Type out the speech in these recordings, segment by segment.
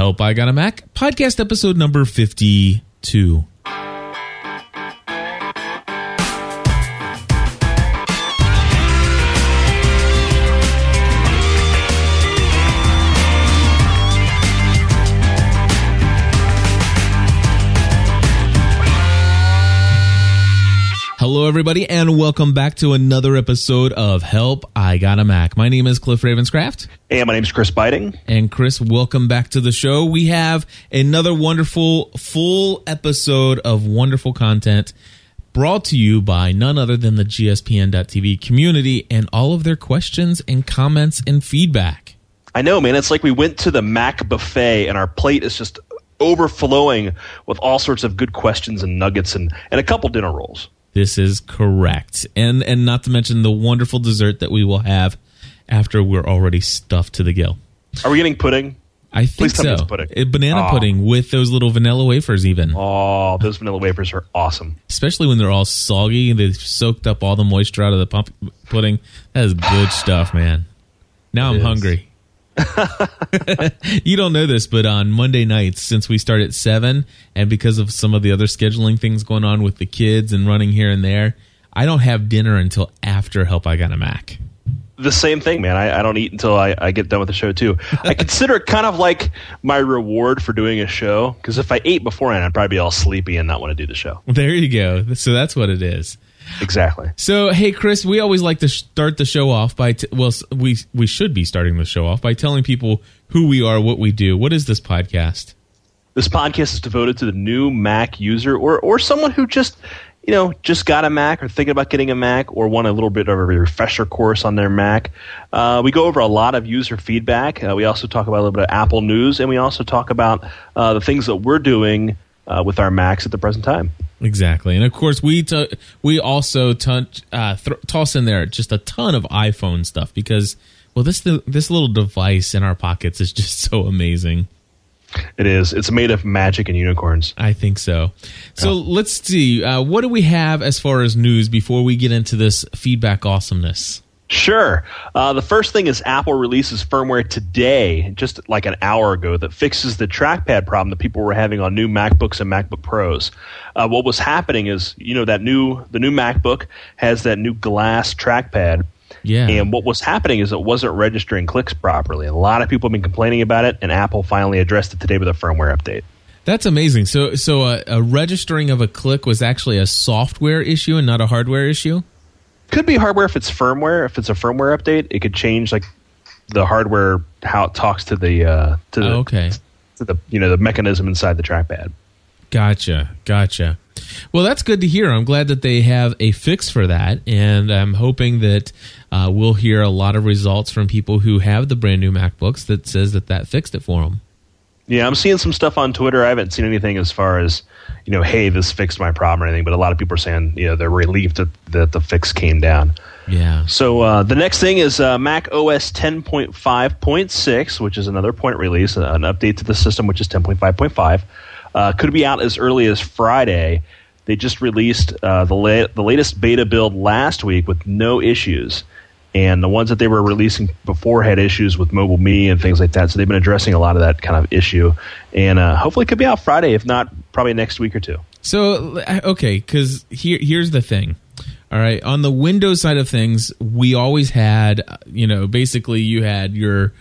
Help I Got a Mac, podcast episode number 52. Everybody, and welcome back to another episode of Help I Got a Mac. My name is Cliff Ravenscraft. Hey, my name's Chris Biting. And Chris, welcome back to the show. We have another wonderful full episode of wonderful content brought to you by none other than the GSPN.TV community and all of their questions and comments and feedback. I know, man. It's like we went to the Mac buffet and our plate is just overflowing with all sorts of good questions and nuggets and, and a couple dinner rolls. This is correct. And and not to mention the wonderful dessert that we will have after we're already stuffed to the gill. Are we getting pudding? I think Please so. it's pudding. Uh, Banana Aw. pudding with those little vanilla wafers, even. Oh, those vanilla wafers are awesome. Especially when they're all soggy and they've soaked up all the moisture out of the pump pudding. That is good stuff, man. Now It I'm is. hungry. you don't know this, but on Monday nights, since we start at seven, and because of some of the other scheduling things going on with the kids and running here and there, I don't have dinner until after Help I Got a Mac. The same thing, man. I, I don't eat until I, I get done with the show, too. I consider it kind of like my reward for doing a show because if I ate beforehand, I'd probably be all sleepy and not want to do the show. There you go. So that's what it is. Exactly. So, hey, Chris, we always like to start the show off by, t- well, we we should be starting the show off by telling people who we are, what we do. What is this podcast? This podcast is devoted to the new Mac user or, or someone who just, you know, just got a Mac or thinking about getting a Mac or want a little bit of a refresher course on their Mac. Uh, we go over a lot of user feedback. Uh, we also talk about a little bit of Apple news, and we also talk about uh, the things that we're doing uh, with our Macs at the present time. Exactly, and of course we t- we also touch, uh, th- toss in there just a ton of iPhone stuff because well this this little device in our pockets is just so amazing. It is. It's made of magic and unicorns. I think so. So let's see. Uh, what do we have as far as news before we get into this feedback awesomeness? Sure. Uh, the first thing is Apple releases firmware today, just like an hour ago, that fixes the trackpad problem that people were having on new MacBooks and MacBook Pros. Uh, what was happening is, you know, that new the new MacBook has that new glass trackpad. Yeah. And what was happening is it wasn't registering clicks properly. A lot of people have been complaining about it, and Apple finally addressed it today with a firmware update. That's amazing. So, so a, a registering of a click was actually a software issue and not a hardware issue. Could be hardware if it's firmware. If it's a firmware update, it could change like the hardware how it talks to the uh, to the Oh, okay, to the you know the mechanism inside the trackpad. gotcha, gotcha. Well, that's good to hear. I'm glad that they have a fix for that, and I'm hoping that uh, we'll hear a lot of results from people who have the brand new MacBooks that says that that fixed it for them. Yeah, I'm seeing some stuff on Twitter. I haven't seen anything as far as you know, hey, this fixed my problem or anything. But a lot of people are saying you know they're relieved that, that the fix came down. Yeah. So uh, the next thing is uh, Mac OS 10.5.6, which is another point release, uh, an update to the system, which is 10.5.5. Uh, could be out as early as Friday. They just released uh, the la- the latest beta build last week with no issues, and the ones that they were releasing before had issues with MobileMe and things like that. So they've been addressing a lot of that kind of issue, and uh, hopefully it could be out Friday, if not probably next week or two. So okay, because here here's the thing. All right, on the Windows side of things, we always had, uh, you know, basically you had your,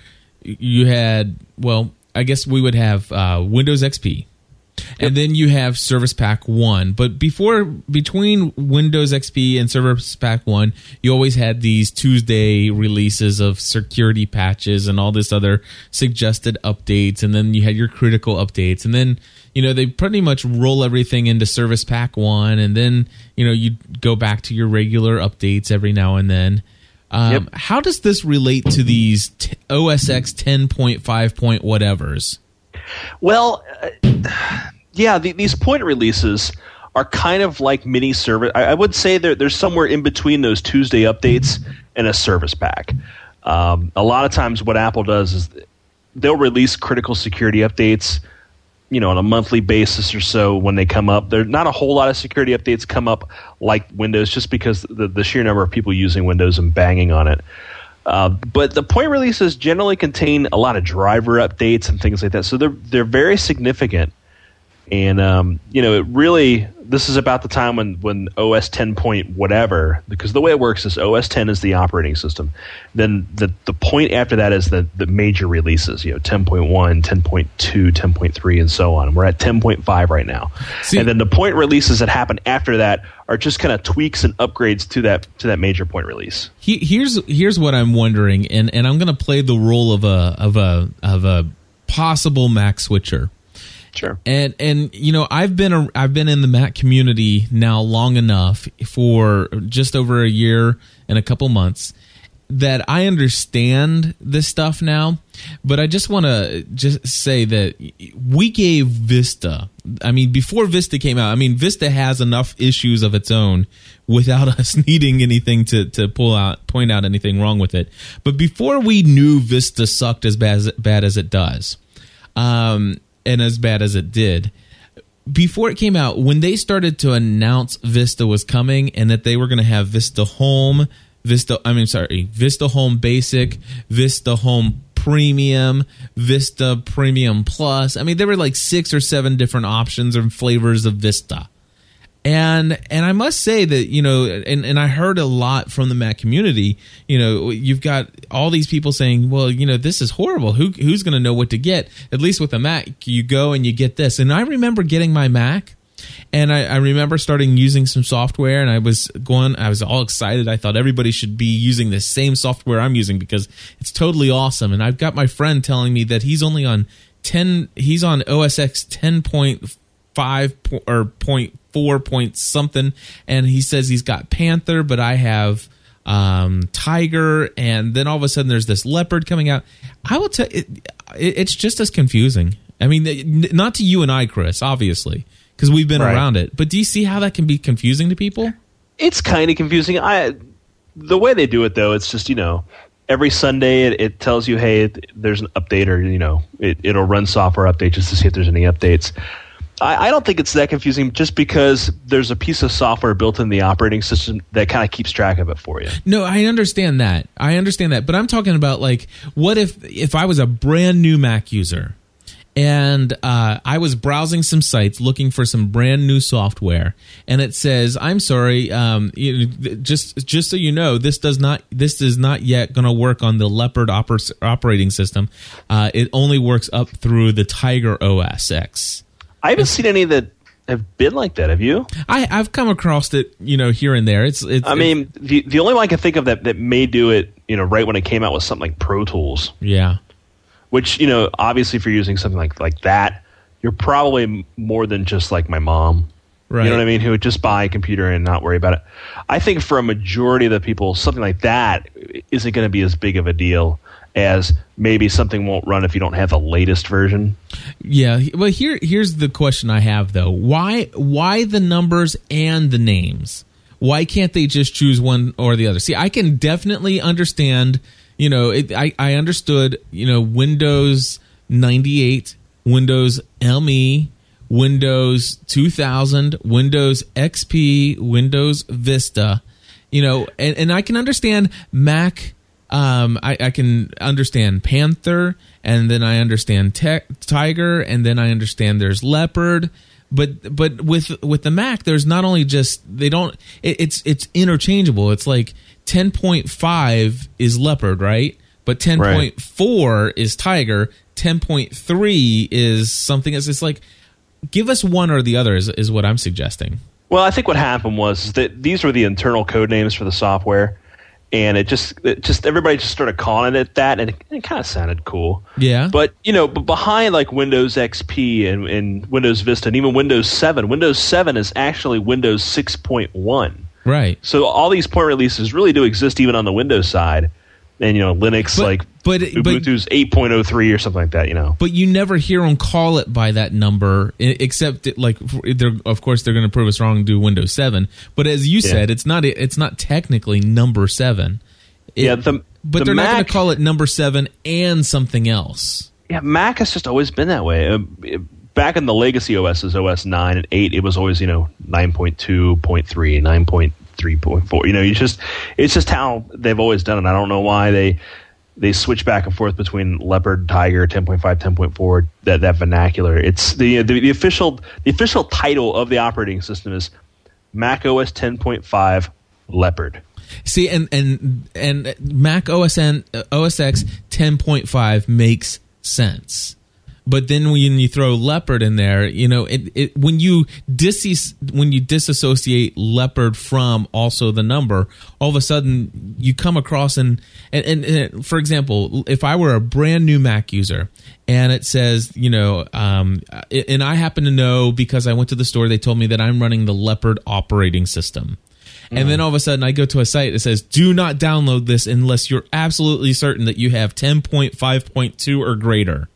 you had, well, I guess we would have uh, Windows XP, and then you have Service Pack One. But before, between Windows XP and Service Pack One, you always had these Tuesday releases of security patches and all this other suggested updates, and then you had your critical updates, and then you know they pretty much roll everything into Service Pack One, and then you know you go back to your regular updates every now and then. Um, Yep. How does this relate to these t- OS X ten point five point whatevers? Well, uh, yeah, the, these point releases are kind of like mini service. I, I would say they're, they're somewhere in between those Tuesday updates and a service pack. Um, a lot of times, what Apple does is they'll release critical security updates, you know, on a monthly basis or so when they come up. There not a whole lot of security updates come up like Windows, just because the, the sheer number of people using Windows and banging on it. Uh, but the point releases generally contain a lot of driver updates and things like that, so they're they're very significant. And um, you know, it really this is about the time when when OS 10 point whatever because the way it works is OS 10 is the operating system. Then the the point after that is the the major releases, you know, 10.1, 10.2, 10.3 and so on. We're at 10.5 right now. See- and then the point releases that happen after that are just kind of tweaks and upgrades to that to that major point release. He, here's here's what I'm wondering, and, and I'm going to play the role of a of a of a possible Mac switcher. Sure. And and you know I've been a, I've been in the Mac community now long enough for just over a year and a couple months that I understand this stuff now. But I just want to just say that we gave Vista. I mean, before Vista came out, I mean Vista has enough issues of its own without us needing anything to to pull out point out anything wrong with it. But before we knew Vista sucked as bad as, bad as it does. Um, and as bad as it did. Before it came out, when they started to announce Vista was coming and that they were going to have Vista Home, Vista, I mean, sorry, Vista Home Basic, Vista Home Premium, Vista Premium Plus. I mean, there were like six or seven different options and flavors of Vista and and I must say that you know, and and I heard a lot from the Mac community. You know, you've got all these people saying, "Well, you know, this is horrible. Who who's going to know what to get?" At least with a Mac, you go and you get this. And I remember getting my Mac, and I, I remember starting using some software, and I was going, I was all excited. I thought everybody should be using the same software I'm using because it's totally awesome. And I've got my friend telling me that he's only on ten, he's on OS X ten point five or point four point something, and he says he's got Panther, but I have um, Tiger, and then all of a sudden there's this leopard coming out. I will tell it, it, it's just as confusing. I mean, not to you and I, Chris, obviously, because we've been Right. around it. But do you see how that can be confusing to people? it's kind of confusing. I the way they do it though, it's just you know every Sunday it, it tells you hey it, there's an update or you know it, it'll run software update just to see if there's any updates. I, I don't think it's that confusing just because there's a piece of software built in the operating system that kind of keeps track of it for you. No, I understand that. I understand that. But I'm talking about like, what if if I was a brand new Mac user and uh, I was browsing some sites looking for some brand new software, and it says, "I'm sorry, um, you just just so you know, this does not this is not yet going to work on the Leopard oper- operating system. Uh, it only works up through the Tiger OS X." I haven't seen any that have been like that. Have you? I, I've come across it, you know, here and there. It's, it's I mean, the the only one I can think of that, that may do it, you know, right when it came out was something like Pro Tools. yeah. which you know obviously if you're using something like like that you're probably more than just like my mom Right. you know what i mean who would just buy a computer and not worry about it i think for a majority of the people something like that isn't going to be as big of a deal as maybe something won't run if you don't have the latest version Yeah, well here here's the question I have though. Why why the numbers and the names? Why can't they just choose one or the other? See, I can definitely understand, you know, it, I I understood, you know, Windows 98, Windows ME, Windows 2000, Windows XP, Windows Vista, you know, and, and I can understand Mac um, I, I can understand panther, and then I understand te- tiger, and then I understand there's leopard. But but with with the Mac, there's not only just they don't. It, it's it's interchangeable. It's like 10.5 is leopard, right? But 10.4 is tiger. 10.3 is something. It's like give us one or the other is, is what I'm suggesting. well i think what happened was that these were the internal code names for the software and it just it just everybody just started calling it that and it, it kind of sounded cool Yeah. But you know, but behind like Windows XP and, and Windows Vista and even Windows 7, Windows 7 is actually Windows 6.1. right. So all these point releases really do exist even on the Windows side. And you know, Linux But- like but- but- Ubuntu's 8.03 or something like that. You know, but you never hear them call it by that number except it, like they're of course they're going to prove us wrong and do windows 7 but as you Yeah. said it's not it's not technically number 7 It- yeah. The but the they're not going to call it number 7 and something else Yeah, Mac has just always been that way. Uh, back in the legacy OSs, OS 9 and 8, it was always, you know, 9.2.3, 3.4. You know, you just it's just how they've always done it. I don't know why they they switch back and forth between Leopard, Tiger, 10.5, 10.4, that that vernacular. It's the, the the official the official title of the operating system is Mac OS 10.5 Leopard. See, and and and Mac OS N, OS X 10.5 makes sense. But then when you throw leopard in there, you know, it, it when you dis when you disassociate leopard from also the number, all of a sudden you come across and, and and, and for example, if I were a brand new Mac user and it says, you know, um, and I happen to know because I went to the store, they told me that I'm running the leopard operating system. And then all of a sudden, I go to a site that says, "Do not download this unless you're absolutely certain that you have 10.5.2 or greater."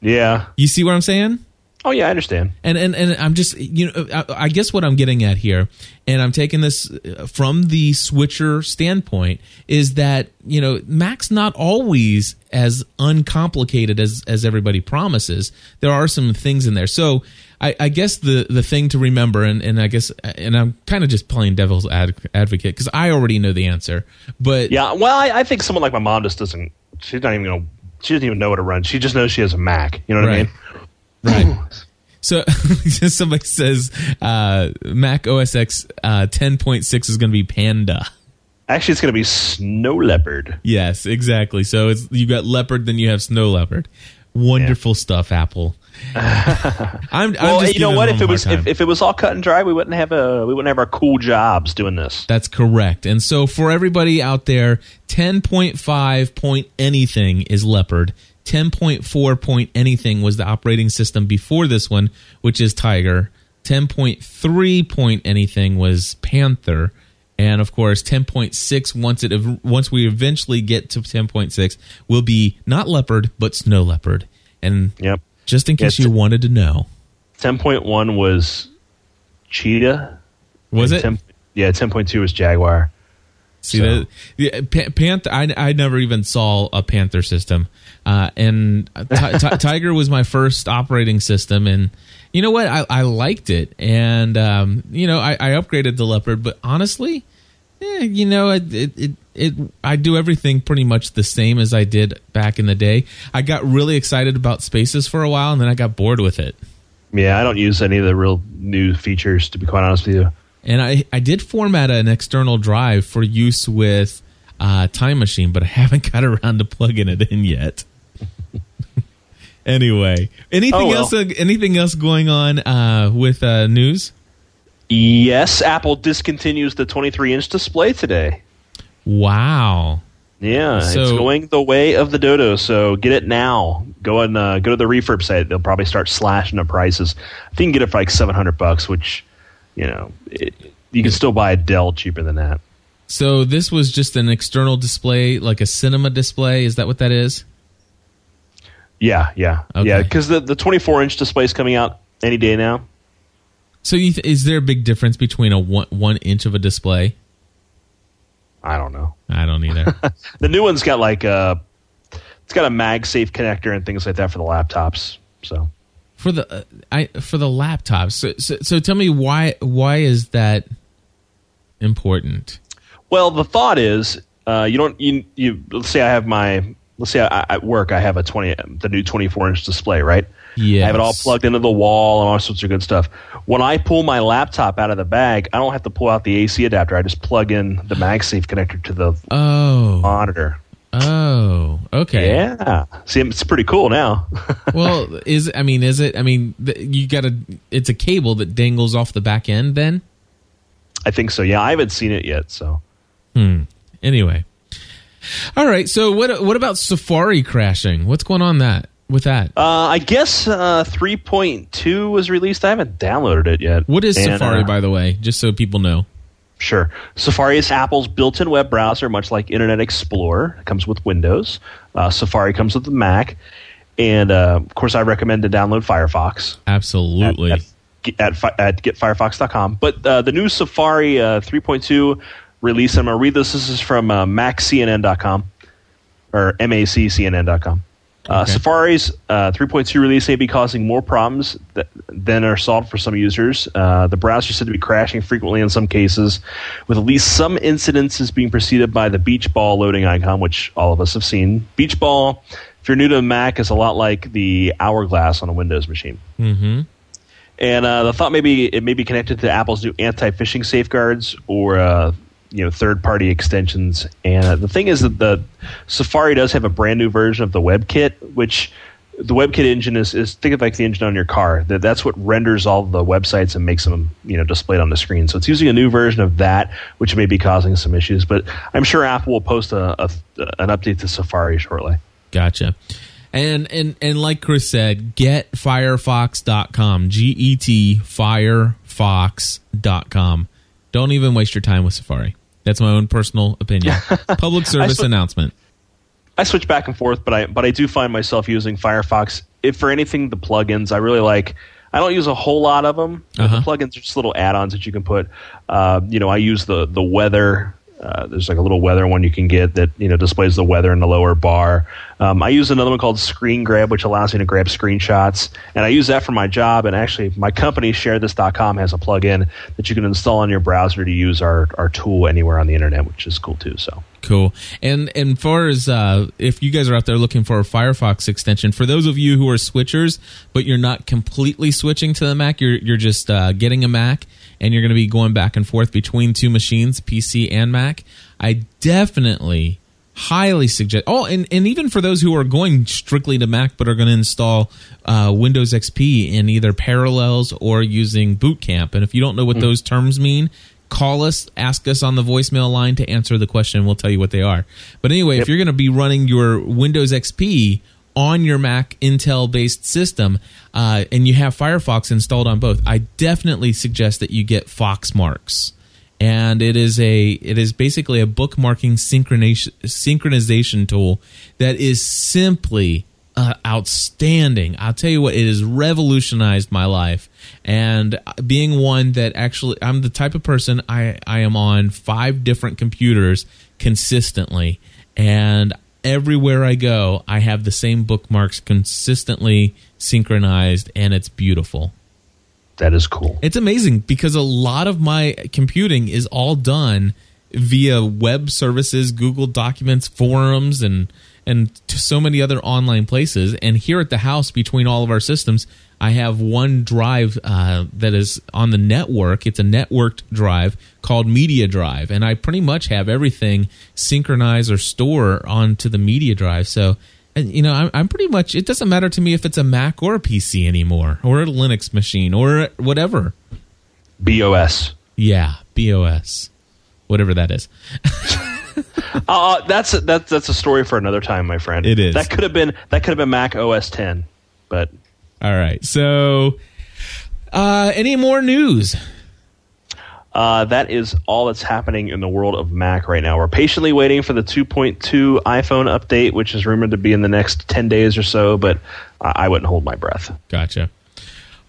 Yeah. You see what I'm saying? Oh yeah, I understand. And and and I'm just you know I, I guess what I'm getting at here, and I'm taking this uh, from the switcher standpoint, is that you know Mac's not always as uncomplicated as as everybody promises. There are some things in there. So I, I guess the the thing to remember, and and I guess and I'm kind of just playing devil's ad, advocate because I already know the answer. But Yeah, well, I, I think someone like my mom just doesn't. She's not even gonna. She doesn't even know what to run. She just knows she has a Mac. You know what Right. I mean? Right. So somebody says uh, Mac OS X uh, 10.6 is going to be Panda. Actually, it's gonna be Snow Leopard. Yes, exactly. So it's you got leopard, then you have snow leopard. Wonderful stuff, Apple. I'm, I'm Well, just you know what? If it was if, if it was all cut and dry, we wouldn't have a we wouldn't have our cool jobs doing this. That's correct. And so for everybody out there, 10.5 point anything is leopard. 10.4 point anything was the operating system before this one, which is Tiger. 10.3 point anything was Panther. And of course, 10.6 once it once we eventually get to 10.6 will be not leopard but snow leopard. And Yep. Just in case Yes. you wanted to know, Ten point one was Cheetah. was it? 10 yeah, ten point two was Jaguar. See So- that yeah, pa- Panther. I, I never even saw a Panther system, uh, and Ti- Ti- Tiger was my first operating system, and you know what? I, I liked it, and um, you know I, I upgraded the Leopard, but honestly, eh, you know it, it it it I do everything pretty much the same as I did back in the day. I got really excited about Spaces for a while, and then I got bored with it. Yeah, I don't use any of the real new features to be quite honest with you. And I, I did format an external drive for use with uh, Time Machine, but I haven't got around to plugging it in yet. anyway, anything Oh, well. else? Anything else going on uh, with uh, news? Yes, Apple discontinues the 23 inch display today. Wow. Yeah, So- it's going the way of the dodo. So get it now. Go and uh, go to the refurb site. They'll probably start slashing the prices. I think you can get it for like 700 bucks, which you know it, you can still buy a Dell cheaper than that. So this was just an external display, like a cinema display. Is that what that is? Yeah, yeah, Okay. yeah. Because the the 24 inch display is coming out any day now. So you th- is there a big difference between a one, one inch of a display? I don't know. I don't either. The new one's got like a it's got a MagSafe connector and things like that for the laptops. So for the uh, I for the laptops. So, so, so tell me why why is that important? Well, the thought is, uh, you don't you, you let's say I have my let's say I, at work I have a twenty the new twenty four inch display, right? Yeah, I have it all plugged into the wall and all sorts of good stuff. When I pull my laptop out of the bag, I don't have to pull out the AC adapter. I just plug in the MagSafe connector to the Oh, monitor. oh, okay. Yeah, see, it's pretty cool now. well, is I mean, is it? I mean, you got to. It's a cable that dangles off the back end. Then, I think so. Yeah, I haven't seen it yet, so hmm. Anyway, all right. So what? What about Safari crashing? What's going on that with that? uh, I guess uh, three point two was released. I haven't downloaded it yet. What is And, Safari, uh, by the way? Just so people know. Sure. Safari is Apple's built-in web browser, much like Internet Explorer. It comes with Windows. Uh, Safari comes with the Mac, and uh, of course, I recommend to download Firefox Absolutely. at, at, at, at getfirefox.com. But uh, the new Safari uh, 3.2 release, I'm going to read this. This is from uh, maccnn.com or maccnn.com. Uh, Okay. Safari's uh, 3.2 release may be causing more problems th- than are solved for some users. Uh, the browser is said to be crashing frequently in some cases, with at least some incidences being preceded by the beach ball loading icon, which all of us have seen. Beach ball, if you're new to Mac, is a lot like the hourglass on a Windows machine. Mm-hmm. And uh, the thought maybe it may be connected to Apple's new anti-phishing safeguards or uh, you know third-party extensions. And uh, the thing is that the Safari does have a brand new version of the WebKit, which the WebKit engine is, is think of like the engine on your car. That that's what renders all the websites and makes them you know displayed on the screen. So it's using a new version of that, which may be causing some issues. But I'm sure Apple will post a, a an update to Safari shortly. Gotcha. And and and like Chris said, get firefox.com. G E T firefox.com. Don't even waste your time with Safari. That's my own personal opinion. Public service sw- announcement. I switch back and forth, but I but I do find myself using Firefox. If for anything, the plugins I really like. I don't use a whole lot of them. Uh-huh. The plugins are just little add-ons that you can put. Uh, you know, I use the the weather. Uh, there's like a little weather one you can get that you know displays the weather in the lower bar. Um, I use another one called Screen Grab, which allows me to grab screenshots, and I use that for my job. And actually, my company ShareThis.com has a plugin that you can install on your browser to use our our tool anywhere on the internet, which is cool too. So. Cool. And and far as uh, if you guys are out there looking for a Firefox extension, for those of you who are switchers, but you're not completely switching to the Mac, you're you're just uh, getting a Mac, and you're going to be going back and forth between two machines, PC and Mac. I definitely highly suggest. Oh, and and even for those who are going strictly to Mac, but are going to install uh, Windows XP in either Parallels or using Boot Camp, and if you don't know what those terms mean call us, ask us on the voicemail line to answer the question. We'll tell you what they are. But anyway, if you're going to be running your Windows XP on your Mac Intel based system uh, and you have Firefox installed on both, I definitely suggest that you get Foxmarks. And it is a it is basically a bookmarking synchronization synchronization tool that is simply uh, outstanding. I'll tell you what, it has revolutionized my life. And being one that actually, I'm the type of person I, I am on five different computers consistently. And everywhere I go, I have the same bookmarks consistently synchronized, and it's beautiful. That is cool. It's amazing because a lot of my computing is all done via web services, Google Documents, forums, and and to so many other online places. And here at the house, between all of our systems, I have one drive uh, that is on the network. It's a networked drive called Media Drive, and I pretty much have everything synchronized or store onto the Media Drive. So. And you know, I'm, I'm pretty much. It doesn't matter to me if it's a Mac or a PC anymore, or a Linux machine, or whatever. BeOS. Yeah, BeOS, whatever that is. Uh, that's a, that's that's a story for another time, my friend. It is. That could have been that could have been Mac OS 10, but All right. So, uh, any more news? uh, that is all that's happening in the world of Mac right now. We're patiently waiting for the 2.2 iPhone update, which is rumored to be in the next 10 days or so, but I, I wouldn't hold my breath. Gotcha.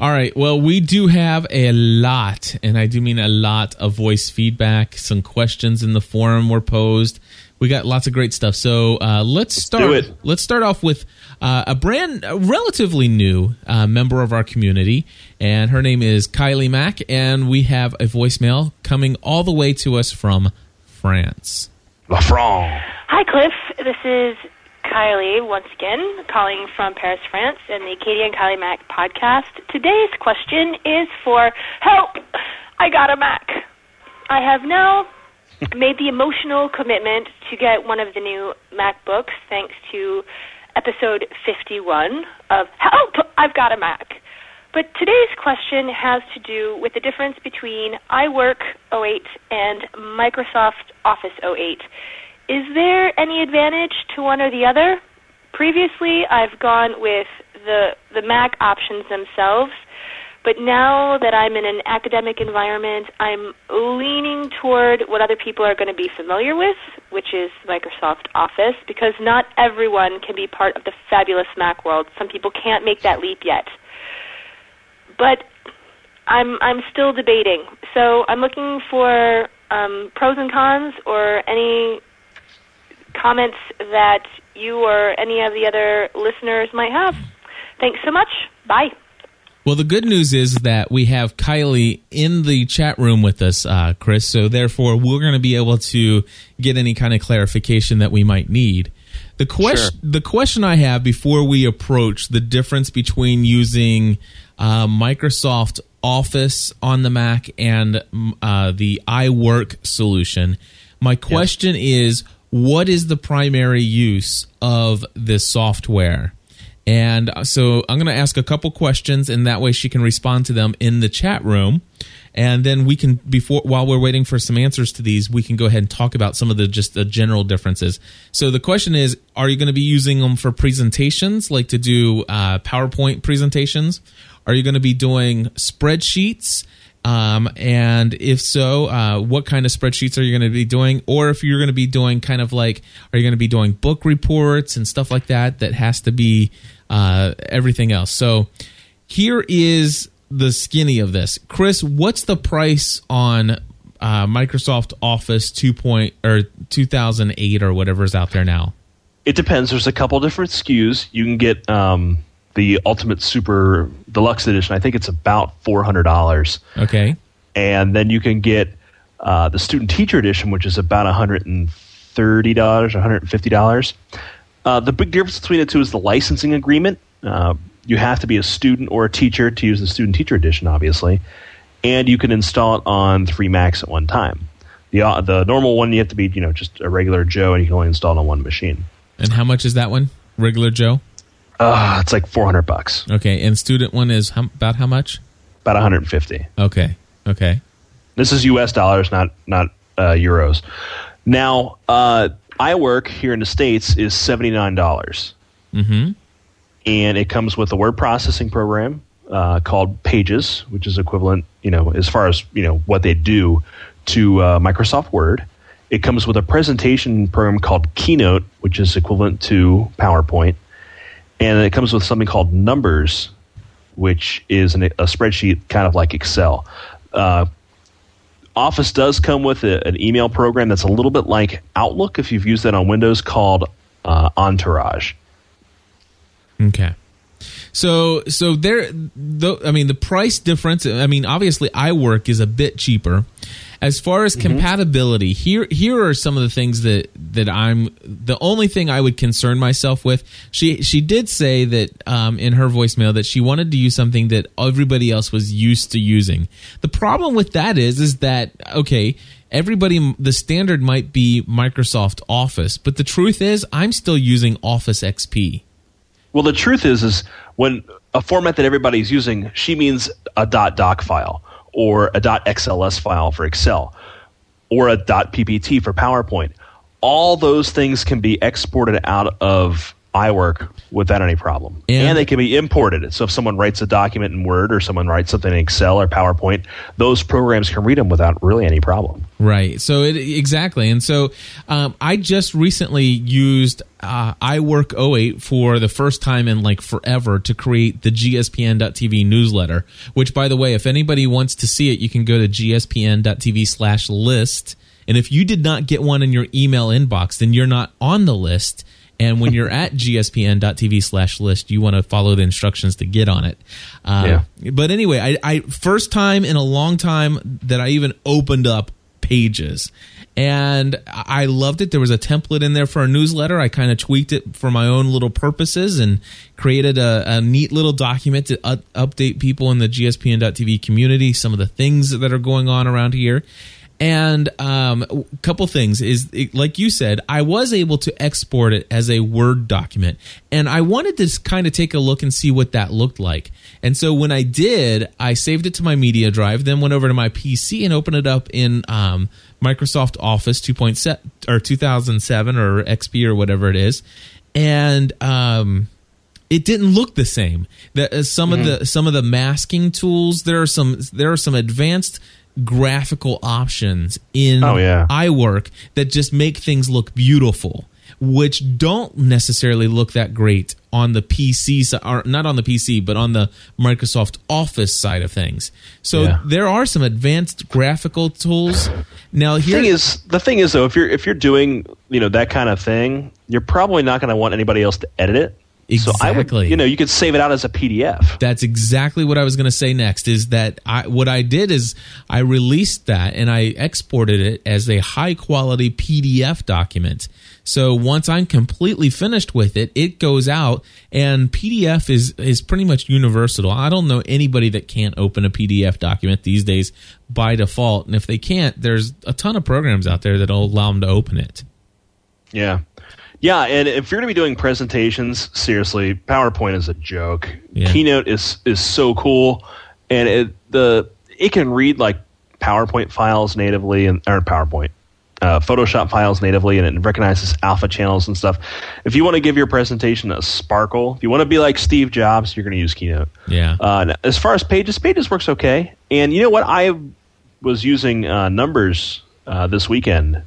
All right. Well, we do have a lot, and I do mean a lot of voice feedback. Some questions in the forum were posed. We got lots of great stuff. So uh, let's start. do it. Let's start off with uh, a brand, a relatively new uh, member of our community, and her name is Kylie Mack, and we have a voicemail coming all the way to us from France. La France. Hi, Cliff. This is Kylie once again, calling from Paris, France, and the Katie and Kylie Mac podcast. Today's question is for help. I got a Mac. I have now made the emotional commitment to get one of the new MacBooks, thanks to episode 51 of Help. I've got a Mac. But today's question has to do with the difference between iWork 08 and Microsoft Office 08. Is there any advantage to one or the other? Previously, I've gone with the the Mac options themselves, but now that I'm in an academic environment, I'm leaning toward what other people are going to be familiar with, which is Microsoft Office, because not everyone can be part of the fabulous Mac world. Some people can't make that leap yet. But I'm I'm still debating. So I'm looking for um, pros and cons or any comments that you or any of the other listeners might have. Thanks so much. Bye. Well, the good news is that we have Kylie in the chat room with us, uh, Chris. So therefore, we're going to be able to get any kind of clarification that we might need. The question, Sure. the question I have before we approach the difference between using uh, Microsoft Office on the Mac and uh, the iWork solution. My question is, what is the primary use of this software? And uh, so I'm going to ask a couple questions, and that way she can respond to them in the chat room. And then we can, before while we're waiting for some answers to these, we can go ahead and talk about some of the just the general differences. So the question is: Are you going to be using them for presentations, like to do uh, PowerPoint presentations? Are you going to be doing spreadsheets? Um, and if so, uh, what kind of spreadsheets are you going to be doing? Or if you're going to be doing kind of like, are you going to be doing book reports and stuff like that? That has to be uh, everything else. So here is the skinny of this, Chris. What's the price on uh, Microsoft Office 2. Point, or 2008 or whatever is out there now? It depends. There's a couple different SKUs. You can get um, the Ultimate Super Deluxe Edition. I think it's about four hundred dollars, Okay. and then you can get uh, the Student Teacher Edition, which is about one hundred and thirty dollars, one hundred and fifty dollars. Uh, the big difference between the two is the licensing agreement. Uh, you have to be a student or a teacher to use the Student Teacher Edition, obviously, and you can install it on three Macs at one time. The uh, the normal one you have to be you know just a regular Joe, and you can only install it on one machine. And how much is that one? Regular Joe. Uh, it's like 400 bucks, Okay. And student one is how, about how much? about 150. Okay. Okay. This is U.S. dollars, not not uh, euros. Now, uh, iWork here in the states is seventy nine dollars, Mm-hmm. and it comes with a word processing program uh, called Pages, which is equivalent, you know, as far as you know what they do to uh, Microsoft Word. It comes with a presentation program called Keynote, which is equivalent to PowerPoint, and it comes with something called Numbers, which is an, a spreadsheet kind of like Excel. Uh, Office does come with a, an email program that's a little bit like Outlook, if you've used that on Windows, called uh, Entourage. Okay. So so there I mean the price difference I mean obviously iWork is a bit cheaper. As far as compatibility, here here are some of the things that that I'm the only thing I would concern myself with. She she did say that um, in her voicemail that she wanted to use something that everybody else was used to using. The problem with that is is that okay, everybody the standard might be Microsoft Office, but the truth is I'm still using Office XP. Well, the truth is, is when a format that everybody's using, she means a .doc file or a .xls file for Excel or a .ppt for PowerPoint. All those things can be exported out of iWork without any problem, And- and, they can be imported. So if someone writes a document in Word or someone writes something in Excel or PowerPoint, those programs can read them without really any problem. Right. So it exactly, and so um, I just recently used uh, iWork 08 for the first time in like forever to create the GSPN.TV newsletter. Which, by the way, if anybody wants to see it, you can go to GSPN.TV/list. And if you did not get one in your email inbox, then you're not on the list. And when you're at gspn.tv slash list, you want to follow the instructions to get on it. Uh, But anyway, I, I first time in a long time that I even opened up pages. And i loved it. There was a template in there for a newsletter. I kind of tweaked it for my own little purposes and created a, a neat little document to u- update people in the gspn.tv community some of the things that are going on around here and um, a couple things is it- like you said, I was able to export it as a Word document, and I wanted to kind of take a look and see what that looked like. And so when I did, I saved it to my media drive, then went over to my PC and opened it up in um, Microsoft Office 2.7 or 2007 or XP or whatever it is, and um, it didn't look the same. That uh, some of the some of the masking tools there are some there are some advanced graphical options in Oh, yeah. iWork that just make things look beautiful. which don't necessarily look that great on the PC, or not on the PC, but on the Microsoft Office side of things. So Yeah. there are some advanced graphical tools. Now The here thing is, the thing is though, if you're if you're doing you know that kind of thing, you're probably not going to want anybody else to edit it. So I would, Exactly. you know, you could save it out as a PDF. That's exactly what I was going to say next. Is that I what I did is I released that and I exported it as a high quality PDF document. So once I'm completely finished with it, it goes out and PDF is is pretty much universal. I don't know anybody that can't open a PDF document these days by default. And if they can't, there's a ton of programs out there that'll allow them to open it. Yeah. Yeah, and if you're going to be doing presentations, seriously, PowerPoint is a joke. Yeah. Keynote is is so cool, and it the it can read like PowerPoint files natively and or PowerPoint, uh, Photoshop files natively, and it recognizes alpha channels and stuff. If you want to give your presentation a sparkle, if you want to be like Steve Jobs, you're going to use Keynote. Yeah. Uh, as far as Pages, Pages works okay. And you know what? I was using uh, Numbers uh, this weekend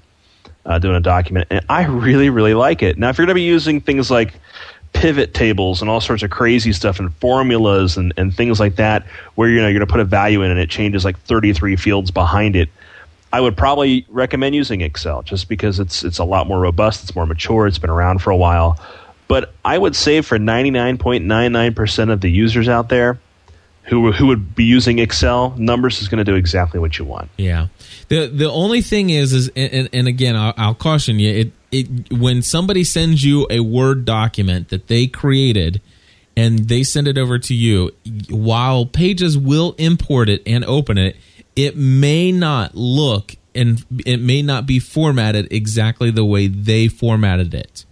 uh, doing a document, and I really, really like it. Now, if you're going to be using things like pivot tables and all sorts of crazy stuff and formulas and, and things like that, where you know you're going to put a value in and it changes like 33 fields behind it, I would probably recommend using Excel just because it's it's a lot more robust, it's more mature, it's been around for a while. But I would say for 99.99% of the users out there who who would be using Excel, Numbers is going to do exactly what you want. Yeah. The the only thing is is and, and- again I'll, I'll caution you it it when somebody sends you a word document that they created and they send it over to you while pages will import it and open it it may not look and it may not be formatted exactly the way they formatted it.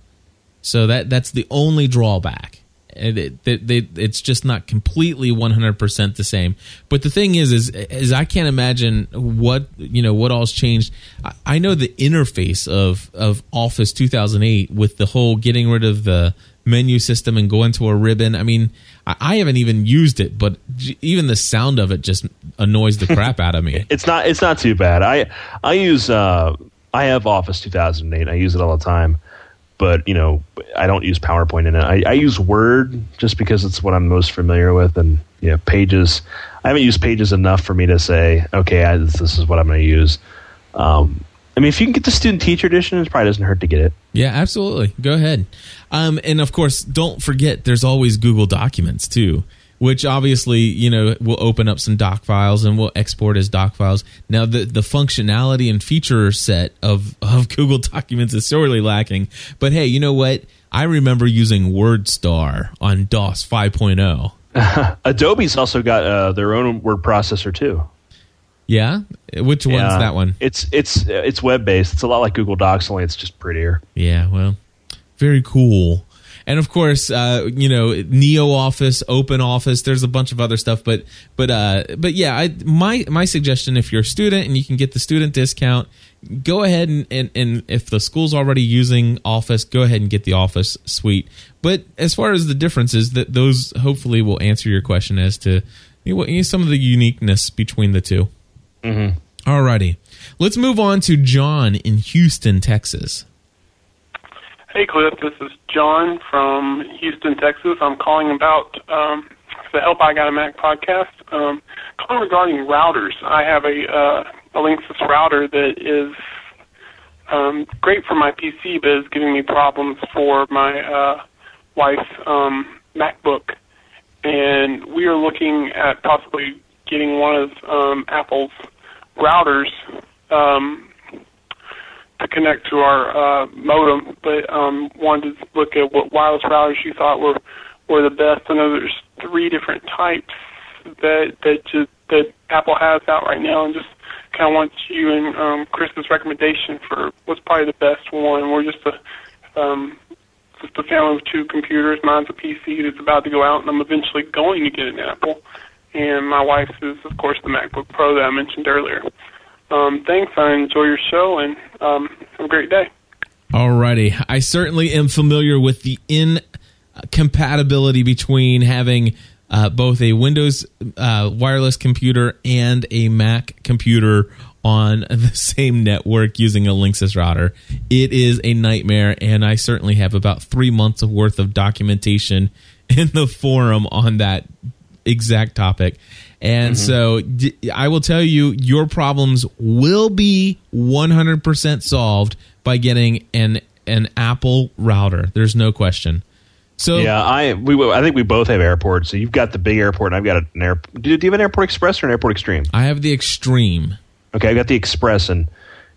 So that that's the only drawback. It, they, they, it's just not completely 100% the same. But the thing is, is, is I can't imagine what, you know, what all's changed. I, I know the interface of, of Office 2008 with the whole getting rid of the menu system and going to a ribbon. I mean, I, I haven't even used it, but even the sound of it just annoys the crap out of me. It's not it's not too bad. I I use uh, I have Office 2008. I use it all the time, but you know I don't use PowerPoint in it. I, I use Word just because it's what I'm most familiar with, and yeah, Pages. I haven't used Pages enough for me to say okay, I, this, this is what I'm going to use. Um, I mean, if you can get the student teacher edition, it probably doesn't hurt to get it. Yeah, absolutely. Go ahead. Um, and of course, don't forget there's always Google Documents too, which obviously you know will open up some doc files and will export as doc files. Now the the functionality and feature set of of Google Documents is sorely lacking. But hey, you know what? I remember using WordStar on DOS 5.0. Adobe's also got uh, their own word processor too. Yeah, which one's Yeah. that one? It's it's it's web based. It's a lot like Google Docs, only it's just prettier. Yeah, well, very cool. And of course, uh, you know, NeoOffice, Open Office. There's a bunch of other stuff, but but uh, but yeah, I, my my suggestion, if you're a student and you can get the student discount, go ahead and, and and if the school's already using Office, go ahead and get the Office suite. But as far as the differences, that those hopefully will answer your question as to you know, what- you know, some of the uniqueness between the 2 Mm-hmm. Alrighty, let's move on to John in Houston, Texas. Hey, Cliff. This is John from Houston, Texas. I'm calling about um, the Help I Got a Mac podcast. Um, calling regarding routers. I have a uh, a Linksys router that is um, great for my PC, but is giving me problems for my uh, wife's um, MacBook. And we are looking at possibly getting one of um, Apple's routers um, to connect to our uh, modem, but um, wanted to look at what wireless routers you thought were were the best. I know there's three different types that that just that Apple has out right now, and just kind of want you and um, Chris's recommendation for what's probably the best one. We're just a um, just a family with two computers. Mine's a PC that's about to go out, and I'm eventually going to get an Apple. And my wife's is, of course, the MacBook Pro that I mentioned earlier. Um, thanks. I enjoy your show, and um, have a great day. Alrighty, I certainly am familiar with the incompatibility between having uh, both a Windows uh, wireless computer and a Mac computer on the same network using a Linksys router. It is a nightmare, and I certainly have about three months of worth of documentation in the forum on that exact topic. And so d- I will tell you, your problems will be 100% solved by getting an an Apple router. There's no question. So Yeah, I we I think we both have airports. So you've got the big airport, and I've got an air. Do you do you have an airport express or an airport extreme? I have the Extreme. Okay, I've got the express, and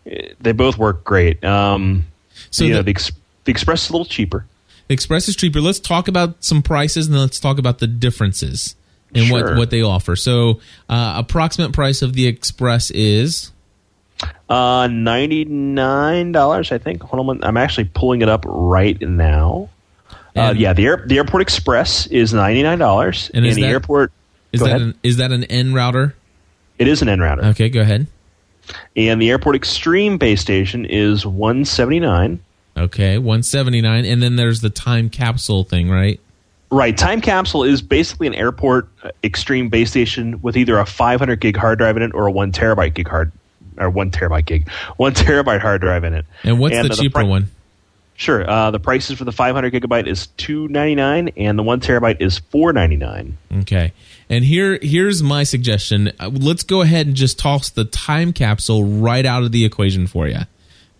eh, they both work great. Um, So you know, the- the, ex- the express is a little cheaper. The Express is cheaper. Let's talk about some prices and then let's talk about the differences what, Sure. what they offer. So, uh, approximate price of the Express is Uh, ninety nine dollars, I think. Hold on, I'm actually pulling it up right now. Uh, yeah, the air, the airport express is ninety nine dollars, And and, is the that- airport is that ahead. an, is that an N router? it is an N router, Okay, go ahead. and the airport extreme base station is one seventy nine. Okay, 179 and then there's the time capsule thing, right? Right, time capsule is basically an airport uh, extreme base station with either a 500 gig hard drive in it or a one terabyte gig hard or one terabyte gig, one terabyte hard drive in it. And what's the uh, cheaper pri- one? Sure, uh, the prices for the 500 gigabyte is 299 and the one terabyte is 499. Okay. And here here's my suggestion. Uh, Let's go ahead and just toss the time capsule right out of the equation for you.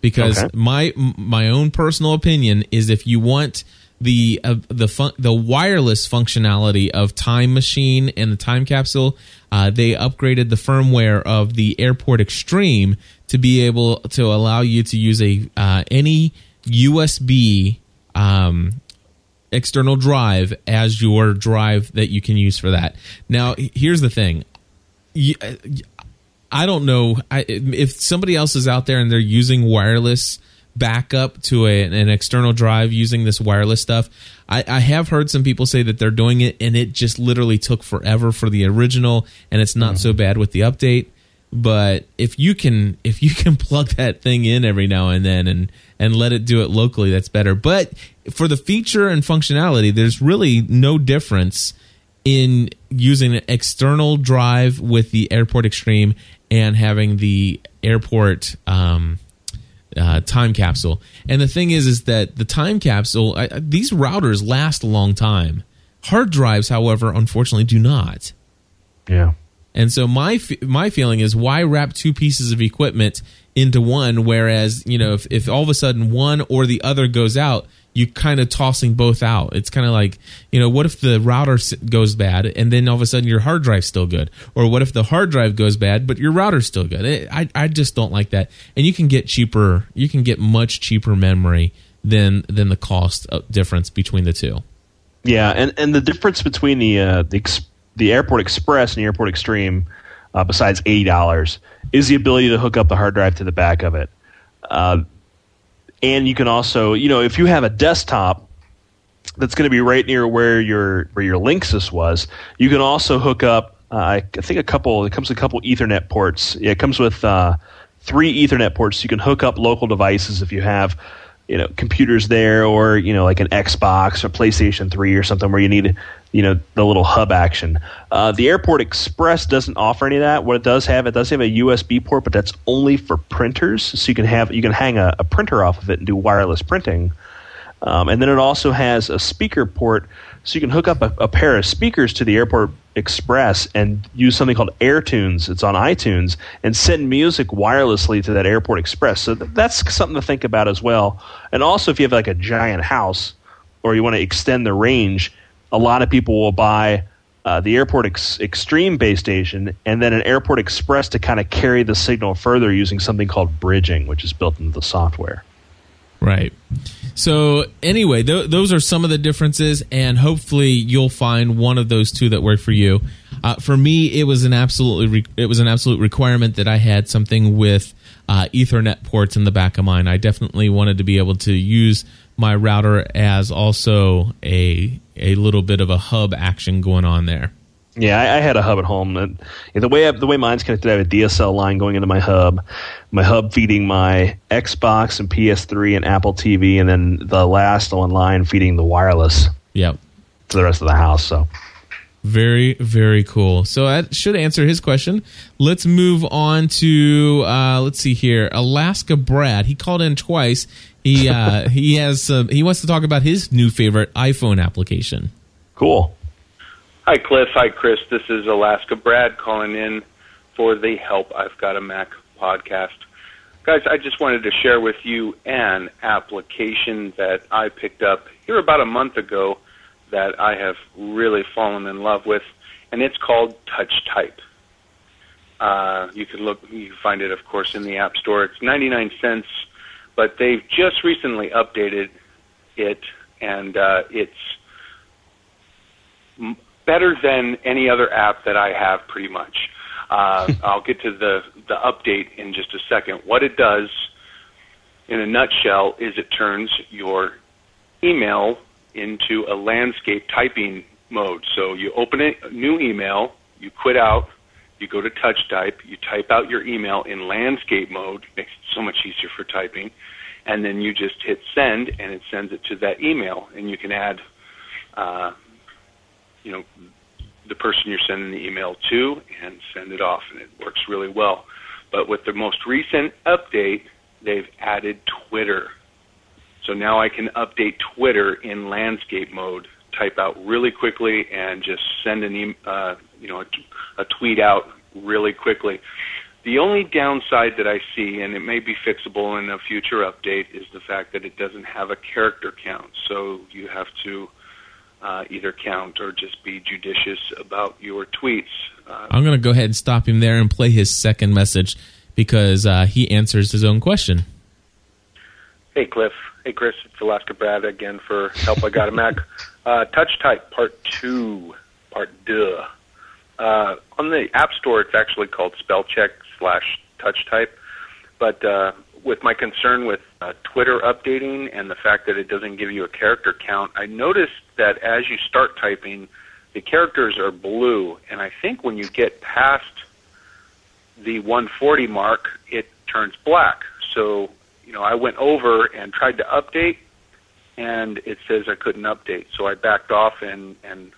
Because Okay. my my own personal opinion is if you want the uh, the fun- the wireless functionality of Time Machine and the Time Capsule, uh, they upgraded the firmware of the Airport Extreme to be able to allow you to use a uh, any USB um, external drive as your drive that you can use for that. Now, here's the thing. I don't know if somebody else is out there and they're using wireless backup to a, an external drive using this wireless stuff. I, I have heard some people say that they're doing it and it just literally took forever for the original and it's not so bad with the update. But if you can if you can plug that thing in every now and then and and let it do it locally, that's better. But for the feature and functionality, there's really no difference in using an external drive with the Airport Extreme and having the airport um, uh, time capsule. And the thing is, is that the time capsule, I, these routers last a long time. Hard drives, however, unfortunately, do not. Yeah. And so my my feeling is why wrap two pieces of equipment into one? Whereas you know if, if all of a sudden one or the other goes out, you kind of tossing both out. It's kind of like you know what if the router goes bad and then all of a sudden your hard drive's still good, or what if the hard drive goes bad but your router's still good? It, I I just don't like that. And you can get cheaper, you can get much cheaper memory than than the cost uh, difference between the two. Yeah, and, and the difference between the uh, the ex- the Airport Express and the Airport Extreme, uh, besides eighty dollars, is the ability to hook up the hard drive to the back of it. Uh, and you can also, you know, if you have a desktop that's going to be right near where your where your Linksys was, you can also hook up. Uh, I think a couple. It comes with a couple Ethernet ports. Yeah, it comes with uh, three Ethernet ports. You can hook up local devices if you have, you know, computers there, or you know, like an Xbox or PlayStation Three or something where you need, you know, the little hub action. Uh, the Airport Express doesn't offer any of that. What it does have, it does have a USB port, but that's only for printers. So you can have you can hang a, a printer off of it and do wireless printing. Um, and then it also has a speaker port, so you can hook up a, a pair of speakers to the Airport Express and use something called AirTunes. It's on iTunes and send music wirelessly to that Airport Express. So th- that's something to think about as well. And also, if you have like a giant house or you want to extend the range, a lot of people will buy uh, the Airport Ex- Extreme base station and then an Airport Express to kind of carry the signal further using something called bridging, which is built into the software. Right. So anyway, th- those are some of the differences, and hopefully you'll find one of those two that work for you. Uh, for me, it was an absolutely re- it was an absolute requirement that I had something with uh, Ethernet ports in the back of mine. I definitely wanted to be able to use my router as also a a little bit of a hub action going on there. Yeah, I, I had a hub at home. And the way I, the way mine's connected, I have a DSL line going into my hub. My hub feeding my Xbox and PS3 and Apple TV, and then the last online feeding the wireless Yep. to the rest of the house. So Very, very cool. So that should answer his question. Let's move on to uh, let's see here. Alaska Brad. He called in twice. He uh, he has uh, he wants to talk about his new favorite iPhone application. Cool. Hi, Cliff. Hi, Chris. This is Alaska Brad calling in for the Help I've Got a Mac podcast. Guys, I just wanted to share with you an application that I picked up here about a month ago that I have really fallen in love with, and it's called Touch Type. Uh, you can look, you can find it, of course, in the App Store. It's 99 cents, but they've just recently updated it, and uh, it's better than any other app that I have, pretty much. Uh, I'll get to the the update in just a second. What it does, in a nutshell, is it turns your email into a landscape typing mode. So you open a new email, you quit out, you go to touch type, you type out your email in landscape mode, makes it so much easier for typing, and then you just hit send and it sends it to that email and you can add uh, you know the person you're sending the email to and send it off and it works really well. But with the most recent update, they've added Twitter so now I can update Twitter in landscape mode, type out really quickly, and just send an e- uh, you know a, a tweet out really quickly. The only downside that I see, and it may be fixable in a future update, is the fact that it doesn't have a character count. So you have to uh, either count or just be judicious about your tweets. Uh, I'm going to go ahead and stop him there and play his second message because uh, he answers his own question. Hey, Cliff. Hey, Chris. It's Alaska Brad again for Help I Got a Mac. Uh, Touch Type Part 2, Part Duh. Uh, on the App Store, it's actually called Spell Check slash Touch Type. But uh, with my concern with uh, Twitter updating and the fact that it doesn't give you a character count, I noticed that as you start typing, the characters are blue. And I think when you get past the 140 mark, it turns black. So you know, I went over and tried to update, and it says I couldn't update. So I backed off and and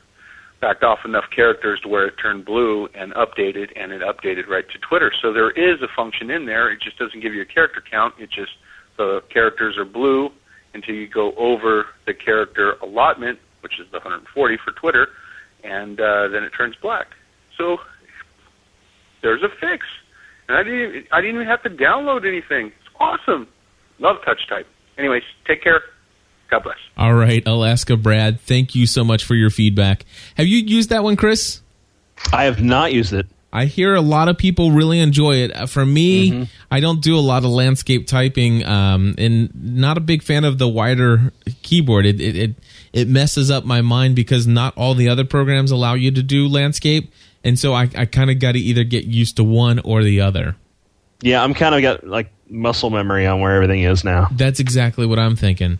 backed off enough characters to where it turned blue and updated, and it updated right to Twitter. So there is a function in there. It just doesn't give you a character count. It just the characters are blue until you go over the character allotment, which is the 140 for Twitter, and uh, then it turns black. So there's a fix, and I didn't I didn't even have to download anything. It's awesome. Love touch type. Anyways, take care. God bless. All right, Alaska Brad, thank you so much for your feedback. Have you used that one, Chris? I have not used it. I hear a lot of people really enjoy it. Uh, For me, mm-hmm. I don't do a lot of landscape typing, um, and not a big fan of the wider keyboard. It, it it it messes up my mind because not all the other programs allow you to do landscape, and so I, I kind of got to either get used to one or the other. Yeah, I'm kind of got like muscle memory on where everything is now. That's exactly what I'm thinking.